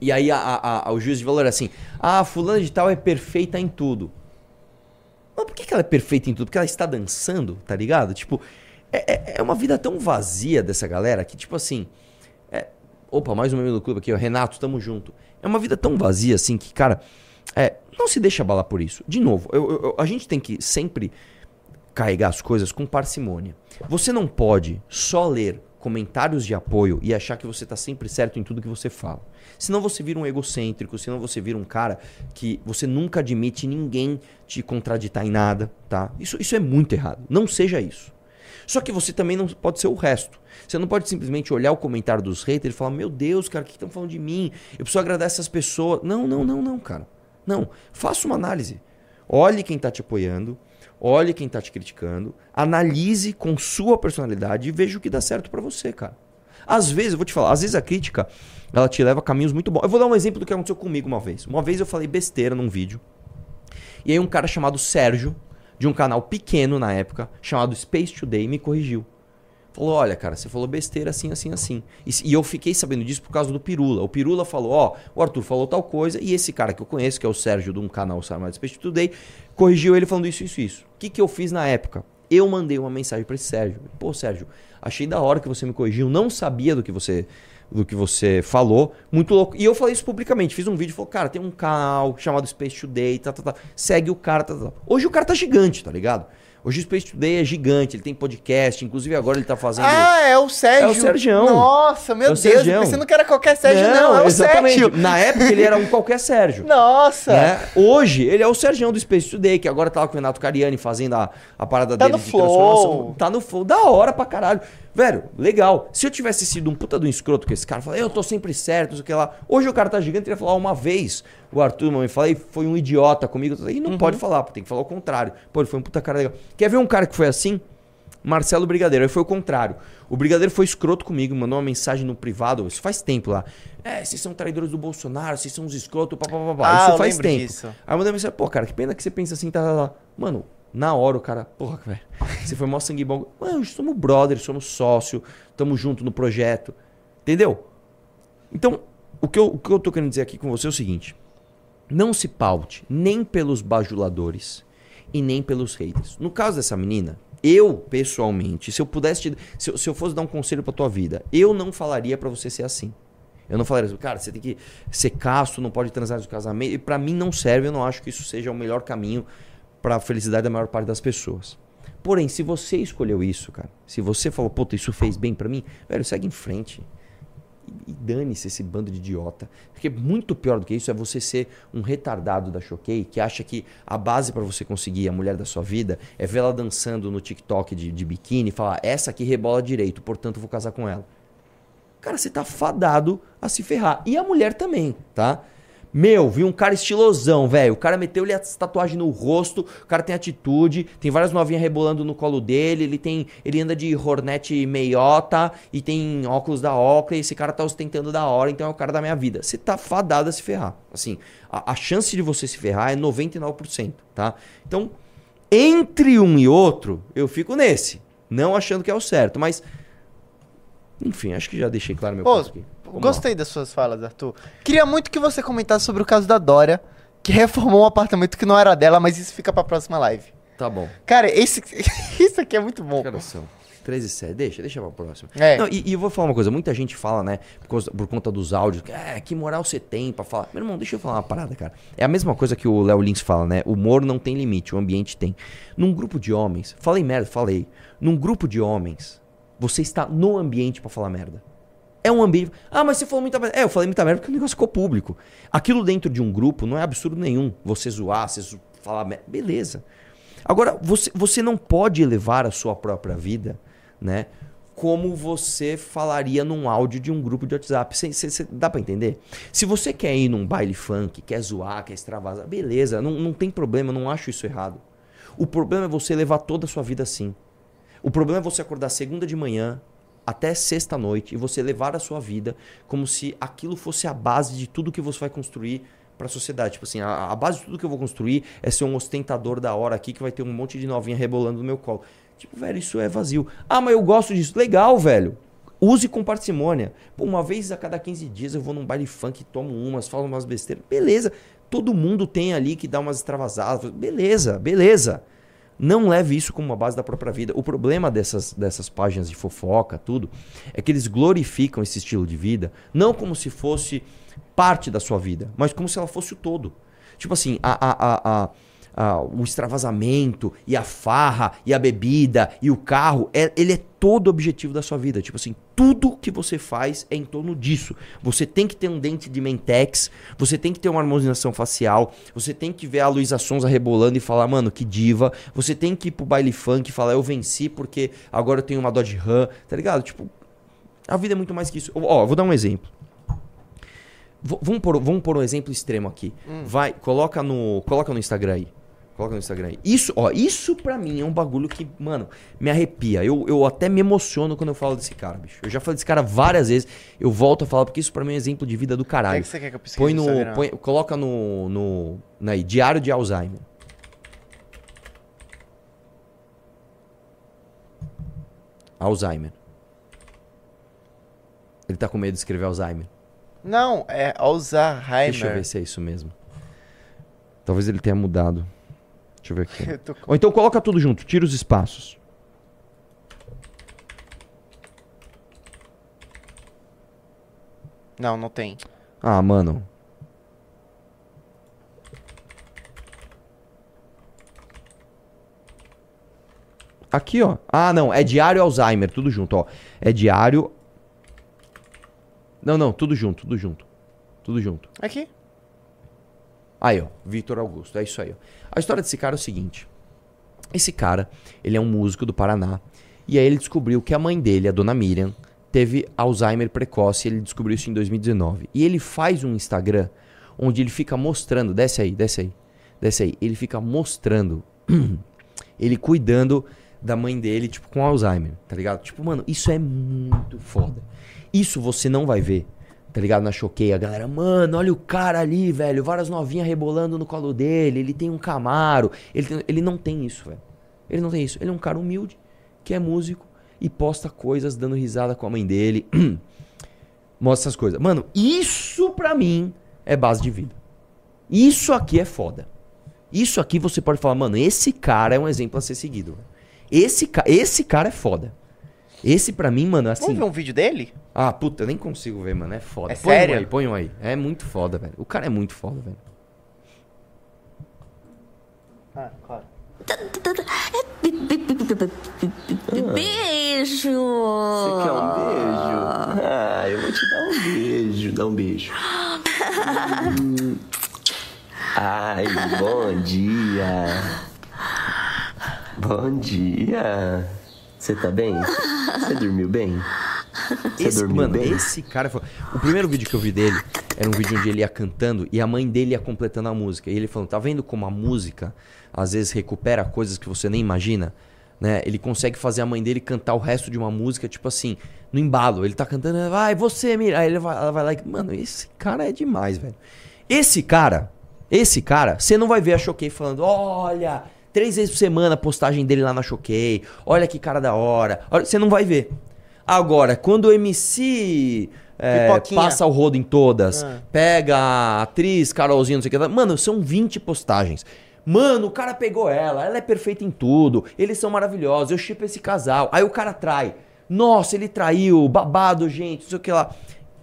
E aí a, a- a- o juiz de valor era assim: ah, fulana de tal é perfeita em tudo. Mas por que, que ela é perfeita em tudo? Porque ela está dançando, tá ligado? Tipo, é, é- é uma vida tão vazia dessa galera que, tipo assim. é- opa, mais um membro do clube aqui, ó. Renato, tamo junto. É uma vida tão vazia assim que, cara, é, não se deixa abalar por isso. De novo, eu- eu- a gente tem que sempre carregar as coisas com parcimônia. Você não pode só ler comentários de apoio e achar que você tá sempre certo em tudo que você fala. Senão você vira um egocêntrico, senão você vira um cara que você nunca admite ninguém te contraditar em nada, tá? Isso, isso é muito errado. Não seja isso. Só que você também não pode ser o resto. Você não pode simplesmente olhar o comentário dos haters e falar: Meu Deus, cara, o que estão falando de mim? Eu preciso agradar essas pessoas. Não, não, não, não, cara. Não. Faça uma análise. Olhe quem tá te apoiando. Olhe quem tá te criticando. Analise com sua personalidade e veja o que dá certo pra você, cara. Às vezes, eu vou te falar, às vezes a crítica, ela te leva a caminhos muito bons. Eu vou dar um exemplo do que aconteceu comigo uma vez. Uma vez eu falei besteira num vídeo. E aí um cara chamado Sérgio, de um canal pequeno na época, chamado Space Today, me corrigiu. Falou, olha, cara, você falou besteira assim, assim, assim. E, e eu fiquei sabendo disso por causa do Pirula. O Pirula falou, ó, o Arthur falou tal coisa, e esse cara que eu conheço, que é o Sérgio de um canal chamado Space Today, corrigiu ele falando isso, isso, isso. O que, que eu fiz na época? Eu mandei uma mensagem pra esse Sérgio. Pô, Sérgio, achei da hora que você me corrigiu, não sabia do que você do que você falou, muito louco. E eu falei isso publicamente, fiz um vídeo, falou, cara, tem um canal chamado Space Today, tá, tá, tá. segue o cara, tá, tá, tá. Hoje o cara tá gigante, tá ligado? Hoje o Space Today é gigante, ele tem podcast, inclusive agora ele tá fazendo... Ah, é o Sérgio. É o Sergião. Nossa, meu É o Deus, Sergião. eu pensando que era qualquer Sérgio. Não, é o exatamente. Sérgio. Na época ele era um qualquer Sérgio. *laughs* Nossa. né? Hoje, ele é o Sergião do Space Today, que agora tá lá com o Renato Cariani fazendo a, a parada Tá dele no de flow. transformação. Tá no flow. Da hora pra caralho. Velho, legal. Se eu tivesse sido um puta do escroto com esse cara, falar, eu tô sempre certo, não sei o que lá. Hoje o cara tá gigante, ele ia falar uma vez. O Arthur, mãe, falei, foi um idiota comigo. E Uhum. não pode falar, tem que falar o contrário. Pô, ele foi um puta cara legal. Quer ver um cara que foi assim? Marcelo Brigadeiro. Aí foi o contrário. O Brigadeiro foi escroto comigo, mandou uma mensagem no privado, isso faz tempo lá. É, vocês são traidores do Bolsonaro, vocês são uns escrotos, papapá. Ah, isso faz tempo. disso. Aí eu mandei mensagem, pô, cara, que pena que você pensa assim, tá, tá, tá. Mano, na hora o cara, porra, velho, você foi mó sangue bom. Mano, somos brother, somos sócio, tamo junto no projeto. Entendeu? Então, o que, eu, o que eu tô querendo dizer aqui com você é o seguinte. não se paute nem pelos bajuladores e nem pelos haters. No caso dessa menina, eu, pessoalmente, se eu pudesse te, se, eu, se eu fosse dar um conselho pra tua vida, eu não falaria pra você ser assim. Eu não falaria, cara, você tem que ser casto, não pode transar no casamento. E pra mim não serve, eu não acho que isso seja o melhor caminho pra felicidade da maior parte das pessoas. Porém, se você escolheu isso, cara, se você falou, puta, isso fez bem pra mim, velho, segue em frente. E, dane-se esse bando de idiota. Porque muito pior do que isso é você ser um retardado da Choquei que acha que a base pra você conseguir a mulher da sua vida é ver ela dançando no TikTok de, de biquíni e falar, essa aqui rebola direito, portanto vou casar com ela. Cara, você tá fadado a se ferrar. E a mulher também, tá? Meu, vi um cara estilosão, velho. O cara meteu-lhe as tatuagens no rosto, o cara tem atitude, tem várias novinhas rebolando no colo dele, ele tem. Ele anda de Hornet meiota e tem óculos da Oakley, esse cara tá ostentando da hora, então é o cara da minha vida. Você tá fadado a se ferrar. Assim, a, a chance de você se ferrar é 99%, tá? Então, entre um e outro, eu fico nesse. Não achando que é o certo, mas. Enfim, acho que já deixei claro meu ponto aqui. Vamos gostei das suas falas, Arthur. Queria muito que você comentasse sobre o caso da Dória, que *laughs* reformou um apartamento que não era dela, mas isso fica pra próxima live. lá. Tá bom. Cara, esse, *laughs* isso aqui é muito bom. São? 13 e 7. Deixa, deixa pra próxima. É. Não, e, e eu vou falar uma coisa. Muita gente fala, né? Por, causa- por conta dos áudios. que, É, que moral você tem pra falar. Meu irmão, deixa eu falar uma parada, cara. É a mesma coisa que o Léo Lins fala, né? O humor não tem limite, o ambiente tem. Num grupo de homens. Falei merda, falei. Num grupo de homens, você está no ambiente pra falar merda. É um ambiente. Ah, mas você falou muita merda. É, eu falei muita merda porque o negócio ficou público. Aquilo dentro de um grupo não é absurdo nenhum. Você zoar, você zo- falar merda. Beleza. Agora, você, você não pode elevar a sua própria vida, né? Como você falaria num áudio de um grupo de WhatsApp. Cê- cê- cê- dá pra entender? Se você quer ir num baile funk, quer zoar, quer extravasar, beleza, não, não tem problema, não acho isso errado. O problema é você levar toda a sua vida assim. O problema é você acordar segunda de manhã até sexta noite e você levar a sua vida como se aquilo fosse a base de tudo que você vai construir para a sociedade. Tipo assim, a, a base de tudo que eu vou construir é ser um ostentador da hora aqui que vai ter um monte de novinha rebolando no meu colo. Tipo, velho, isso é vazio. Ah, mas eu gosto disso. Legal, velho. Use com parcimônia. Pô, uma vez a cada 15 dias eu vou num baile funk, tomo umas, falo umas besteiras. Beleza. Todo mundo tem ali que dá umas extravasadas. Beleza, beleza. Não leve isso como uma base da própria vida. O problema dessas, dessas páginas de fofoca, tudo, é que eles glorificam esse estilo de vida, não como se fosse parte da sua vida, mas como se ela fosse o todo. Tipo assim, a, a, a, a- o extravasamento, e a farra, e a bebida, e o carro, é- ele é todo o objetivo da sua vida. Tipo assim, tudo que você faz é em torno disso. Você tem que ter um dente de mentex, você tem que ter uma harmonização facial, você tem que ver a Luísa Sonza rebolando e falar, mano, que diva. Você tem que ir pro baile funk e falar, eu venci porque agora eu tenho uma Dodge Ram, tá ligado? Tipo, a vida é muito mais que isso. Ó, vou dar um exemplo. V- vamos, pôr, vamos pôr um exemplo extremo aqui. Vai, coloca no, coloca no Instagram aí. Coloca no Instagram aí. Isso, ó, isso pra mim é um bagulho que, mano, me arrepia. Eu, eu até me emociono quando eu falo desse cara, bicho. Eu já falei desse cara várias vezes. Eu volto a falar porque isso pra mim é um exemplo de vida do O que, é caralho. que você quer que eu pesquise Põe no no. Põe, coloca no. no na aí, Diário de Alzheimer. Alzheimer. Ele tá com medo de escrever Alzheimer. Não, é Alzheimer. Deixa eu ver se é isso mesmo. Talvez ele tenha mudado. Deixa eu ver aqui. *laughs* Eu tô Ou então coloca tudo junto, tira os espaços. Não, não tem. Ah, mano. Aqui, ó. Ah, não. É diário Alzheimer, tudo junto, ó. É diário. Não, não, tudo junto, tudo junto. Tudo junto. Aqui. Aí, ó, Vitor Augusto, é isso aí. Ó. A história desse cara é o seguinte. Esse cara, ele é um músico do Paraná. E aí ele descobriu que a mãe dele, a dona Miriam, teve Alzheimer precoce. Ele descobriu isso em 2019. E ele faz um Instagram onde ele fica mostrando. Desce aí, desce aí. Desce aí. Ele fica mostrando. *clears throat* ele cuidando da mãe dele, tipo, com Alzheimer, tá ligado? Tipo, mano, isso é muito foda. Isso você não vai ver, tá ligado? Na choqueia, a galera, mano, olha o cara ali, velho, várias novinhas rebolando no colo dele, ele tem um Camaro. Ele, tem- ele não tem isso, velho. Ele não tem isso. Ele é um cara humilde, que é músico e posta coisas dando risada com a mãe dele. *clears throat* Mostra essas coisas. Mano, isso pra mim é base de vida. Isso aqui é foda. Isso aqui você pode falar, mano, esse cara é um exemplo a ser seguido. Esse, ca esse cara é foda. Esse pra mim, mano, assim. Vamos ver um vídeo dele? Ah, puta, eu nem consigo ver, mano. É foda. É põe sério? um aí, põe um aí. É muito foda, velho. O cara é muito foda, velho. Ah, claro. Beijo! Você quer um beijo? Ah, eu vou te dar um beijo. Dá um beijo. Hum. Ai, bom dia. Bom dia. Você tá bem? Você dormiu bem? Esse, mano, bem? esse cara foi... O primeiro vídeo que eu vi dele era um vídeo onde ele ia cantando e a mãe dele ia completando a música. E ele falando, tá vendo como a música às vezes recupera coisas que você nem imagina? Né? Ele consegue fazer a mãe dele cantar o resto de uma música, tipo assim, no embalo. Ele tá cantando, vai, você, mira. Aí ele vai, ela vai lá e. Mano, esse cara é demais, velho. Esse cara, esse cara, você não vai ver a Choquei falando, olha, três vezes por semana a postagem dele lá na Choquei, olha que cara da hora. Você não vai ver. Agora, quando o MC é, passa o rodo em todas, Ah. pega a atriz, Carolzinha, não sei o que. Mano, são 20 postagens. Mano, o cara pegou ela, ela é perfeita em tudo, eles são maravilhosos, eu chipo esse casal. Aí o cara trai. Nossa, ele traiu, babado, gente, não sei o que lá.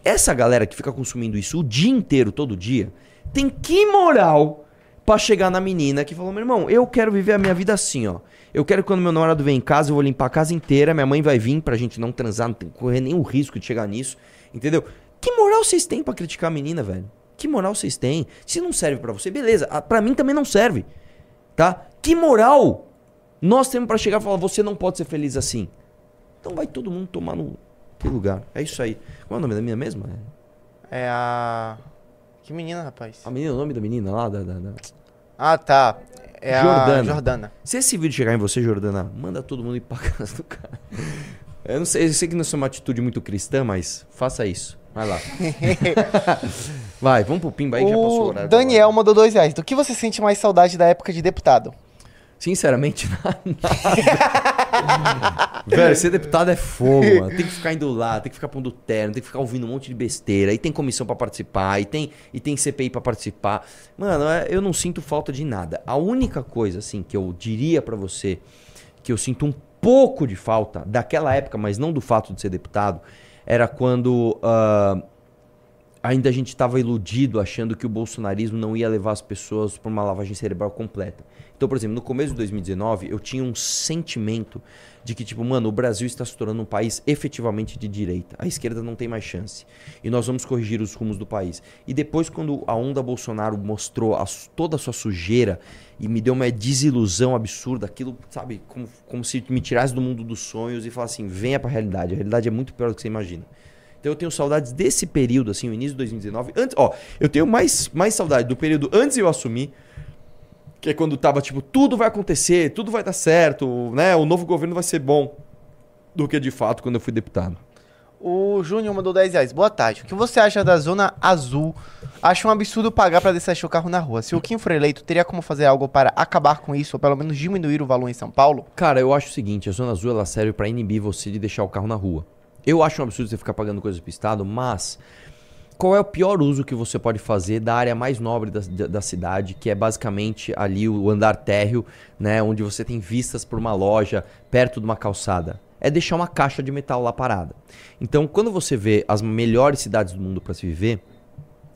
Essa galera que fica consumindo isso o dia inteiro, todo dia, tem que moral pra chegar na menina que falou: meu irmão, eu quero viver a minha vida assim, ó. Eu quero que quando meu namorado vem em casa, eu vou limpar a casa inteira, minha mãe vai vir pra gente não transar, não tem- correr nenhum risco de chegar nisso, entendeu? Que moral vocês têm pra criticar a menina, velho? Que moral vocês têm? Se não serve pra você, beleza. Ah, Pra mim também não serve, tá? Que moral nós temos pra chegar e falar: você não pode ser feliz assim? Então vai todo mundo tomar no que lugar. É isso aí. Qual é o nome da menina mesmo? É- É a. Que menina, rapaz? A menina, o nome da menina lá, da- da- da... Ah, tá. É Jordana. a Jordana. Se esse vídeo chegar em você, Jordana, manda todo mundo ir pra *laughs* casa do cara. Eu não sei, eu sei que não é uma atitude muito cristã, mas faça isso. Vai lá. *laughs* Vai, vamos pro Pimba aí que já passou o O horário. Daniel mandou dois reais. Do que você sente mais saudade da época de deputado? Sinceramente, *laughs* nada. *laughs* Velho, ser deputado é fogo, mano. Tem que ficar indo lá, tem que ficar pondo terno, tem que ficar ouvindo um monte de besteira. E tem comissão pra participar, e tem, e tem CPI pra participar. Mano, é- eu não sinto falta de nada. A única coisa, assim, que eu diria pra você que eu sinto um pouco de falta daquela época, mas não do fato de ser deputado, era quando ah, ainda a gente estava iludido achando que o bolsonarismo não ia levar as pessoas para uma lavagem cerebral completa. Então, por exemplo, no começo de 2019, eu tinha um sentimento de que, tipo, mano, o Brasil está se tornando um país efetivamente de direita. A esquerda não tem mais chance. E nós vamos corrigir os rumos do país. E depois, quando a onda Bolsonaro mostrou a toda a sua sujeira e me deu uma desilusão absurda, aquilo, sabe, como, como se me tirasse do mundo dos sonhos e falasse assim: venha pra realidade. A realidade é muito pior do que você imagina. Então eu tenho saudades desse período, assim, o início de 2019. Antes, ó, eu tenho mais, mais saudade do período antes de eu assumir, que é quando tava tipo, tudo vai acontecer, tudo vai dar certo, né? O novo governo vai ser bom, do que de fato quando eu fui deputado. O Júnior mandou 10 reais. Boa tarde. O que você acha da Zona Azul? Acho um absurdo pagar pra deixar o carro na rua. Se o Kim for eleito, teria como fazer algo para acabar com isso, ou pelo menos diminuir o valor em São Paulo? Cara, eu acho o seguinte, a Zona Azul ela serve pra inibir você de deixar o carro na rua. Eu acho um absurdo você ficar pagando coisas pro Estado, mas qual é o pior uso que você pode fazer da área mais nobre da, da, da cidade, que é basicamente ali o andar térreo, né, onde você tem vistas por uma loja perto de uma calçada? É deixar uma caixa de metal lá parada. Então, quando você vê as melhores cidades do mundo para se viver,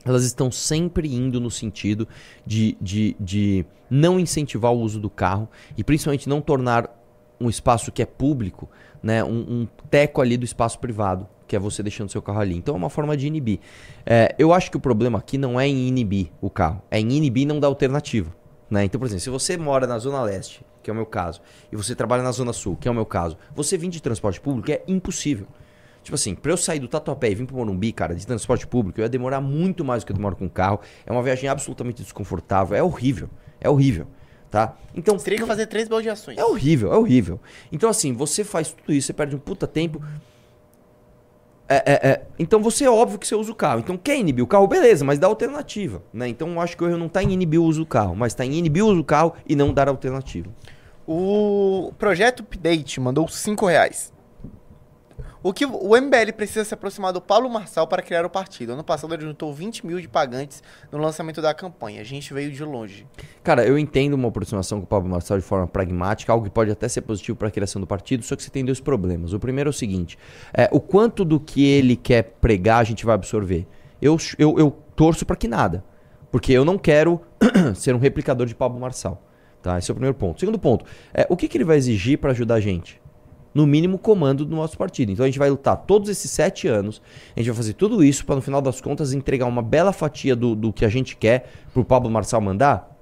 elas estão sempre indo no sentido de, de, de não incentivar o uso do carro e principalmente não tornar um espaço que é público, né, um, um teco ali do espaço privado, que é você deixando seu carro ali. Então é uma forma de inibir. É, eu acho que o problema aqui não é em inibir o carro, é em inibir não dar alternativa. Né? Então, por exemplo, se você mora na Zona Leste, que é o meu caso, e você trabalha na Zona Sul, que é o meu caso, você vir de transporte público é impossível. Tipo assim, pra eu sair do Tatuapé e vir pro Morumbi, cara, de transporte público, eu ia demorar muito mais do que eu demoro com carro. É uma viagem absolutamente desconfortável. É horrível. É horrível. Tá? Então. Teria que fazer três baldeações. É horrível, é horrível. Então, assim, você faz tudo isso, você perde um puta tempo. É, é, é. Então você é óbvio que você usa o carro. Então quer inibir o carro, beleza, mas dá alternativa. Né? Então eu acho que o erro não tá em inibir o uso do carro, mas tá em inibir o uso do carro e não dar alternativa. O Projeto Update mandou 5 reais. O que o MBL precisa se aproximar do Paulo Marçal para criar o partido. Ano passado ele juntou 20 mil de pagantes no lançamento da campanha. A gente veio de longe. Cara, eu entendo uma aproximação com o Pablo Marçal de forma pragmática, algo que pode até ser positivo para a criação do partido, só que você tem dois problemas. O primeiro é o seguinte: é, o quanto do que ele quer pregar a gente vai absorver. Eu, eu, eu torço para que nada. Porque eu não quero *clears throat* ser um replicador de Pablo Marçal. Tá? Esse é o primeiro ponto. Segundo ponto, é, o que, que ele vai exigir para ajudar a gente? No mínimo, comando do nosso partido. Então a gente vai lutar todos esses sete anos, a gente vai fazer tudo isso para no final das contas entregar uma bela fatia do, do que a gente quer pro Pablo Marçal mandar.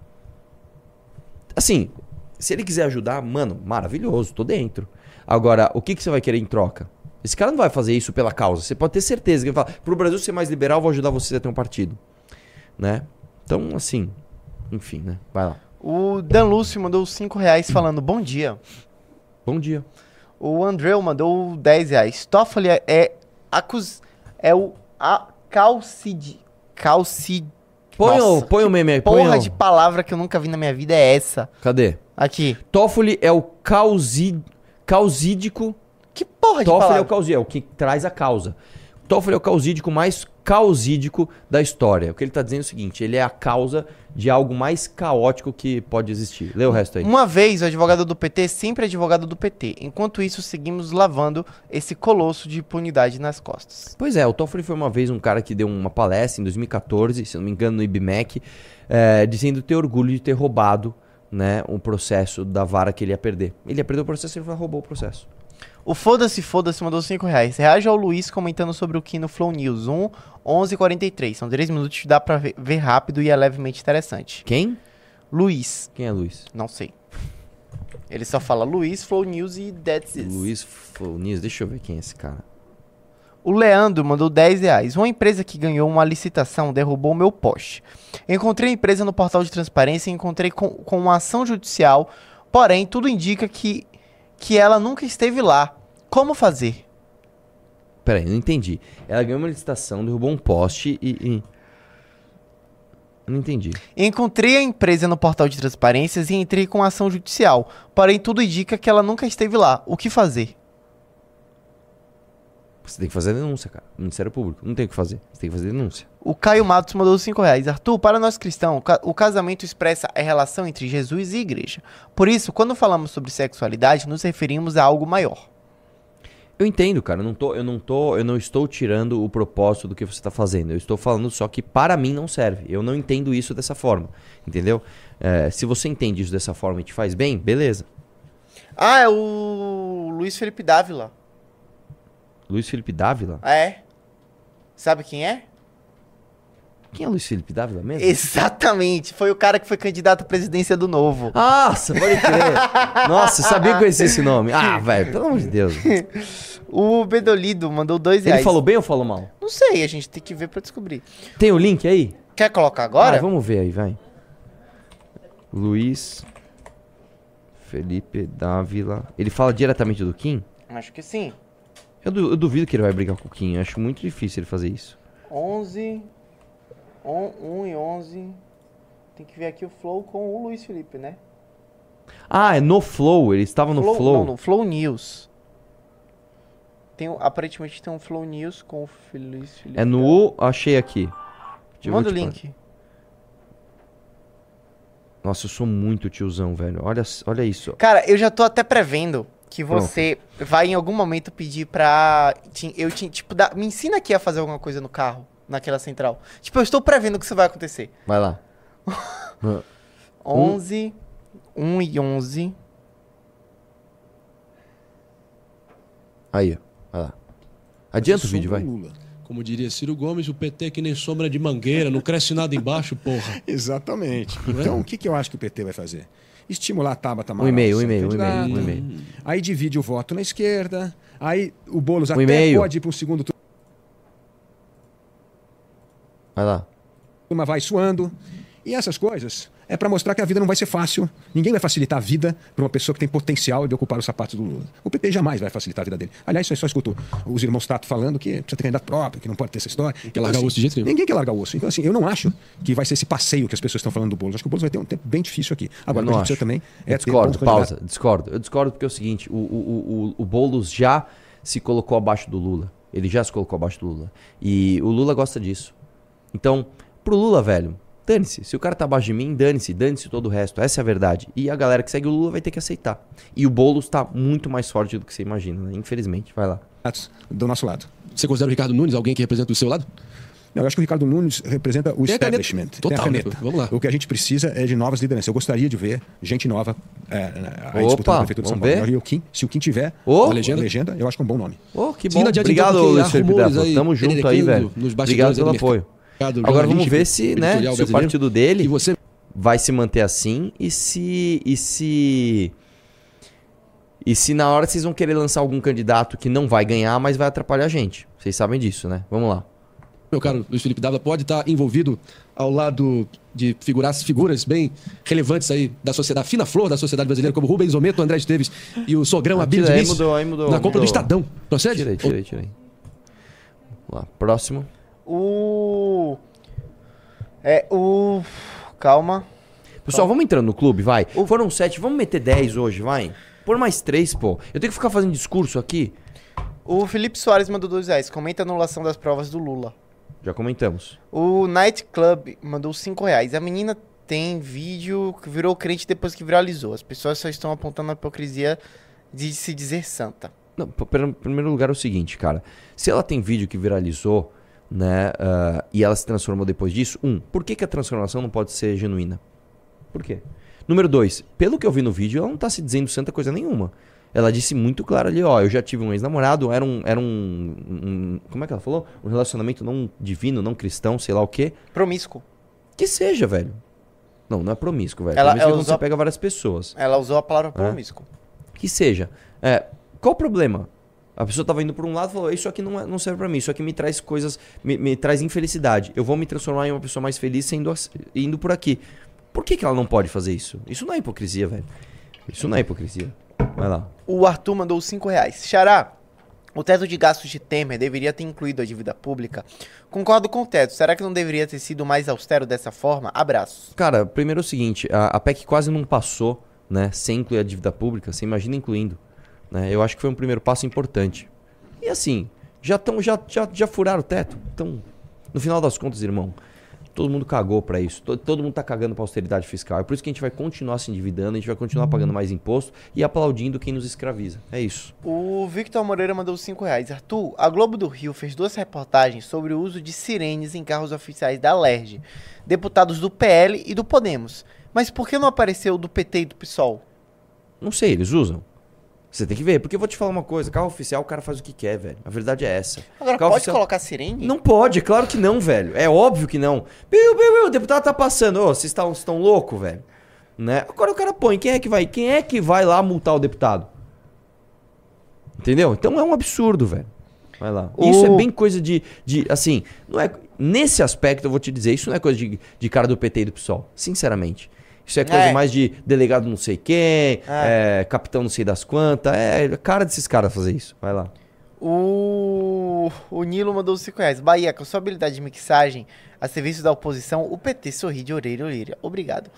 Assim, se ele quiser ajudar, mano, maravilhoso, tô dentro. Agora, o que, que você vai querer em troca? Esse cara não vai fazer isso pela causa. Você pode ter certeza que ele fala, pro Brasil ser mais liberal, vou ajudar vocês a ter um partido. Né? Então, assim, enfim, né? Vai lá. O Dan Lúcio mandou 5 reais falando bom dia. Bom dia. O Andreu mandou 10 reais. Toffoli é, é, acus, é o a, calcid, calcid... Põe o, Nossa, põe o meme aí. Põe Porra o... de palavra que eu nunca vi na minha vida é essa. Cadê? Aqui. Toffoli é o causi... causídico Que porra de Toffoli é palavra? o causídico, é o que traz a causa. Toffoli é o causídico mais causídico da história. O que ele está dizendo é o seguinte: ele é a causa de algo mais caótico que pode existir. Lê o resto aí. Uma vez o advogado do PT, sempre advogado do PT. Enquanto isso, seguimos lavando esse colosso de impunidade nas costas. Pois é, o Toffoli foi uma vez um cara que deu uma palestra em 2014, se não me engano, no IBMEC, eh, dizendo ter orgulho de ter roubado né, um processo da vara que ele ia perder. Ele ia perder o processo e ele roubou o processo. O Foda-se, Foda-se mandou 5 reais. Reaja ao Luiz comentando sobre o que no Flow News 1, 11 43 São 3 minutos, dá pra ver, rápido e é levemente interessante. Quem? Luiz, Quem é Luiz? não sei. Ele só fala Luiz, Flow News e that's it. Luiz Floniz, deixa eu ver quem é esse cara. O Leandro mandou 10 reais. Uma empresa que ganhou uma licitação derrubou meu poste. Encontrei a empresa no portal de transparência e encontrei com, com uma ação judicial, porém tudo indica que, que ela nunca esteve lá. Como fazer? Peraí, não entendi. Ela ganhou uma licitação, derrubou um poste e. e... Não entendi. Encontrei a empresa no portal de transparências e entrei com ação judicial, porém tudo indica que ela nunca esteve lá. O que fazer? Você tem que fazer a denúncia, cara. Ministério Público. Não tem o que fazer. Você tem que fazer denúncia. O Caio Matos mandou 5 reais. Arthur, para nós cristãos, o casamento expressa a relação entre Jesus e igreja. Por isso, quando falamos sobre sexualidade, nos referimos a algo maior. Eu entendo, cara. Eu não, tô, eu, não tô, eu não estou tirando o propósito do que você está fazendo. Eu estou falando só que para mim não serve. Eu não entendo isso dessa forma. Entendeu? É, se você entende isso dessa forma e te faz bem, beleza. Ah, é o Luiz Felipe Dávila. Luiz Felipe Dávila? É. Sabe quem é? Quem é Luiz Felipe Dávila mesmo? Exatamente. Foi o cara que foi candidato à presidência do Novo. Nossa, pode crer. Nossa, eu sabia que conhecia esse nome. Ah, *laughs* velho, pelo amor de Deus. O Bedolido mandou 2 Ele reais. falou bem ou falou mal? Não sei, a gente tem que ver pra descobrir. Tem o link aí? Quer colocar agora? Ah, vamos ver aí, vai. Luiz Felipe Dávila. Ele fala diretamente do Kim? Acho que sim. Eu, du- eu duvido que ele vai brigar com o Kim. Acho muito difícil ele fazer isso. 11, 1 e 11. Tem que ver aqui o Flow com o Luiz Felipe, né? Ah, é no Flow. Ele estava no Flow. Não, no Flow News. Tem, um- aparentemente tem um Flow News com o Luiz Felipe. É no. Achei aqui. Eu Manda o link. Nossa, eu sou muito tiozão, velho. Olha, olha isso. Cara, eu já tô até prevendo que Pronto. você vai em algum momento pedir pra. te- Eu te, tipo, dá- me ensina aqui a fazer alguma coisa no carro, naquela central. Tipo, eu estou prevendo que isso vai acontecer. Vai lá. *laughs* 11, 1 e 11. Aí, ó. Vai lá. Adianta o vídeo, vai. Lula. Como diria Ciro Gomes, o PT é que nem sombra de mangueira, não cresce nada embaixo, porra. *laughs* Exatamente. É? Então, o que, que eu acho que o PT vai fazer? Estimular a Tabata Um Amaral. e-mail, um e-mail, um e-mail, um e-mail. Aí divide o voto na esquerda. Aí o Boulos até e-mail. pode ir para um segundo turno, Vai lá. mas vai suando. E essas coisas é para mostrar que a vida não vai ser fácil. Ninguém vai facilitar a vida para uma pessoa que tem potencial de ocupar os sapatos do Lula. O PT jamais vai facilitar a vida dele. Aliás, isso eu só escuto os irmãos Tato falando que precisa ter candidato próprio, que não pode ter essa história. quer largar o osso de jeito. Ninguém quer largar o osso. Então, assim, eu não acho que vai ser esse passeio que as pessoas estão falando do Boulos. Acho que o Boulos vai ter um tempo bem difícil aqui. Agora, Eu que não a gente precisa acho. também é discordo, pausa, discordo. Eu discordo porque é o seguinte, o, o, o, o Boulos já se colocou abaixo do Lula. Ele já se colocou abaixo do Lula. E o Lula gosta disso. Então, pro Lula, velho, dane-se. Se o cara tá abaixo de mim, dane-se, dane-se todo o resto. Essa é a verdade. E a galera que segue o Lula vai ter que aceitar. E o Boulos tá muito mais forte do que você imagina, né? Infelizmente. Vai lá. do nosso lado. Você considera o Ricardo Nunes alguém que representa o seu lado? Não, eu acho que o Ricardo Nunes representa o Tem a caneta. establishment. Total, Tem a caneta. né? Vamos lá. O que a gente precisa é de novas lideranças. Eu gostaria de ver gente nova é, aí Opa, disputando a prefeitura de São Paulo. E o Kim, se o Kim tiver Ô, a legenda? legenda? eu acho que é um bom nome. Ô, que bom. Obrigado, Luiz Felipe Tamo junto aí, velho. nos Obrigado pelo apoio. Agora vamos ver se, né, se o partido dele você vai se manter assim e se e se e se na hora vocês vão querer lançar algum candidato que não vai ganhar, mas vai atrapalhar a gente. Vocês sabem disso, né? Vamos lá. meu caro Luiz Felipe Dávila, pode estar envolvido ao lado de figuras, figuras bem relevantes aí da sociedade, fina flor da sociedade brasileira, como Rubens Ometo, André Esteves e o sogrão Ah, Abílio tira aí, Diniz, mudou, aí mudou, na compra mudou. do Estadão. Procede? Tirei, tirei, tirei. Vamos lá. Próximo. O. É, o. Calma. Pessoal, vamos entrando no clube, vai. Foram sete, vamos meter dez hoje, vai. Por mais três, pô. Eu tenho que ficar fazendo discurso aqui. O Felipe Soares mandou dois reais. Comenta a anulação das provas do Lula. Já comentamos. O Night Club mandou cinco reais. A menina tem vídeo que virou crente depois que viralizou. As pessoas só estão apontando a hipocrisia de se dizer santa. Não, em primeiro lugar é o seguinte, cara. Se ela tem vídeo que viralizou, né, ah, e ela se transformou depois disso, um, por que, que a transformação não pode ser genuína? Por quê? Número dois, pelo que eu vi no vídeo, ela não tá se dizendo santa coisa nenhuma. Ela disse muito claro ali, ó, eu já tive um ex-namorado, era um, era um, um- como é que ela falou? Um relacionamento não divino, não cristão, sei lá o quê. Promíscuo. Que seja, velho. Não, não é promíscuo, velho. Ela- promíscuo é ela quando usou- você pega várias pessoas. Ela usou a palavra promíscuo. Que seja. É, qual o problema? A pessoa tava indo por um lado e falou: Isso aqui não, é- não serve pra mim, isso aqui me traz coisas, me, me traz infelicidade. Eu vou me transformar em uma pessoa mais feliz sendo indo por aqui. Por que, que ela não pode fazer isso? Isso não é hipocrisia, velho. Isso não é hipocrisia. Vai lá. O Arthur mandou cinco reais. Xará, o teto de gastos de Temer deveria ter incluído a dívida pública. Concordo com o teto. Será que não deveria ter sido mais austero dessa forma? Abraços. Cara, primeiro é o seguinte: a, a PEC quase não passou, né? Sem incluir a dívida pública. Você imagina incluindo. Né? Eu acho que foi um primeiro passo importante. E assim, já, tão, já, já, já furaram o teto. Então, no final das contas, irmão, todo mundo cagou pra isso. Todo, todo mundo tá cagando pra austeridade fiscal. É por isso que a gente vai continuar se endividando, a gente vai continuar pagando mais imposto e aplaudindo quem nos escraviza. É isso. O Victor Moreira mandou cinco reais. Arthur, a Globo do Rio fez duas reportagens sobre o uso de sirenes em carros oficiais da LERJ. Deputados do PL e do Podemos. Mas por que não apareceu do PT e do PSOL? Não sei, eles usam. Você tem que ver, porque eu vou te falar uma coisa: carro oficial, o cara faz o que quer, velho. A verdade é essa. Agora, Carro pode oficial- colocar sirene? Não pode, é claro que não, velho. É óbvio que não. Piu, piu, piu, o deputado tá passando. Ô, vocês estão estão loucos, velho. Né? Agora o cara põe, quem é que vai? Quem é que vai lá multar o deputado? Entendeu? Então é um absurdo, velho. Vai lá. O- Isso é bem coisa de, de. Assim, não é. Nesse aspecto, eu vou te dizer, isso não é coisa de, de cara do PT e do PSOL. Sinceramente. Isso é coisa É. mais de delegado não sei quem, É. é, capitão não sei das quantas. É cara desses caras fazer isso. Vai lá. O, o Nilo mandou 5 reais. Bahia, com sua habilidade de mixagem a serviço da oposição, o PT sorri de orelha a orelha. Obrigado.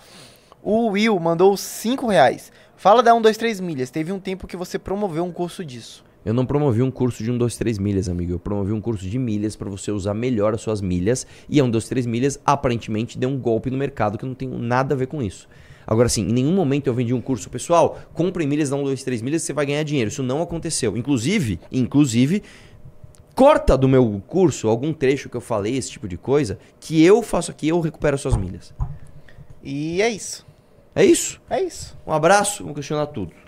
O Will mandou 5 reais. Fala da 1, 2, 3 milhas. Teve um tempo que você promoveu um curso disso. Eu não promovi um curso de 1, 2, 3 milhas, amigo. Eu promovi um curso de milhas para você usar melhor as suas milhas. E a 1, 2, 3 milhas aparentemente deu um golpe no mercado que eu não tenho nada a ver com isso. Agora, assim, em nenhum momento eu vendi um curso, pessoal, compre milhas da 1, 2, 3 milhas você vai ganhar dinheiro. Isso não aconteceu. Inclusive, inclusive, corta do meu curso algum trecho que eu falei, esse tipo de coisa, que eu faço aqui, eu recupero as suas milhas. E é isso. É isso. É isso. Um abraço, vamos questionar tudo.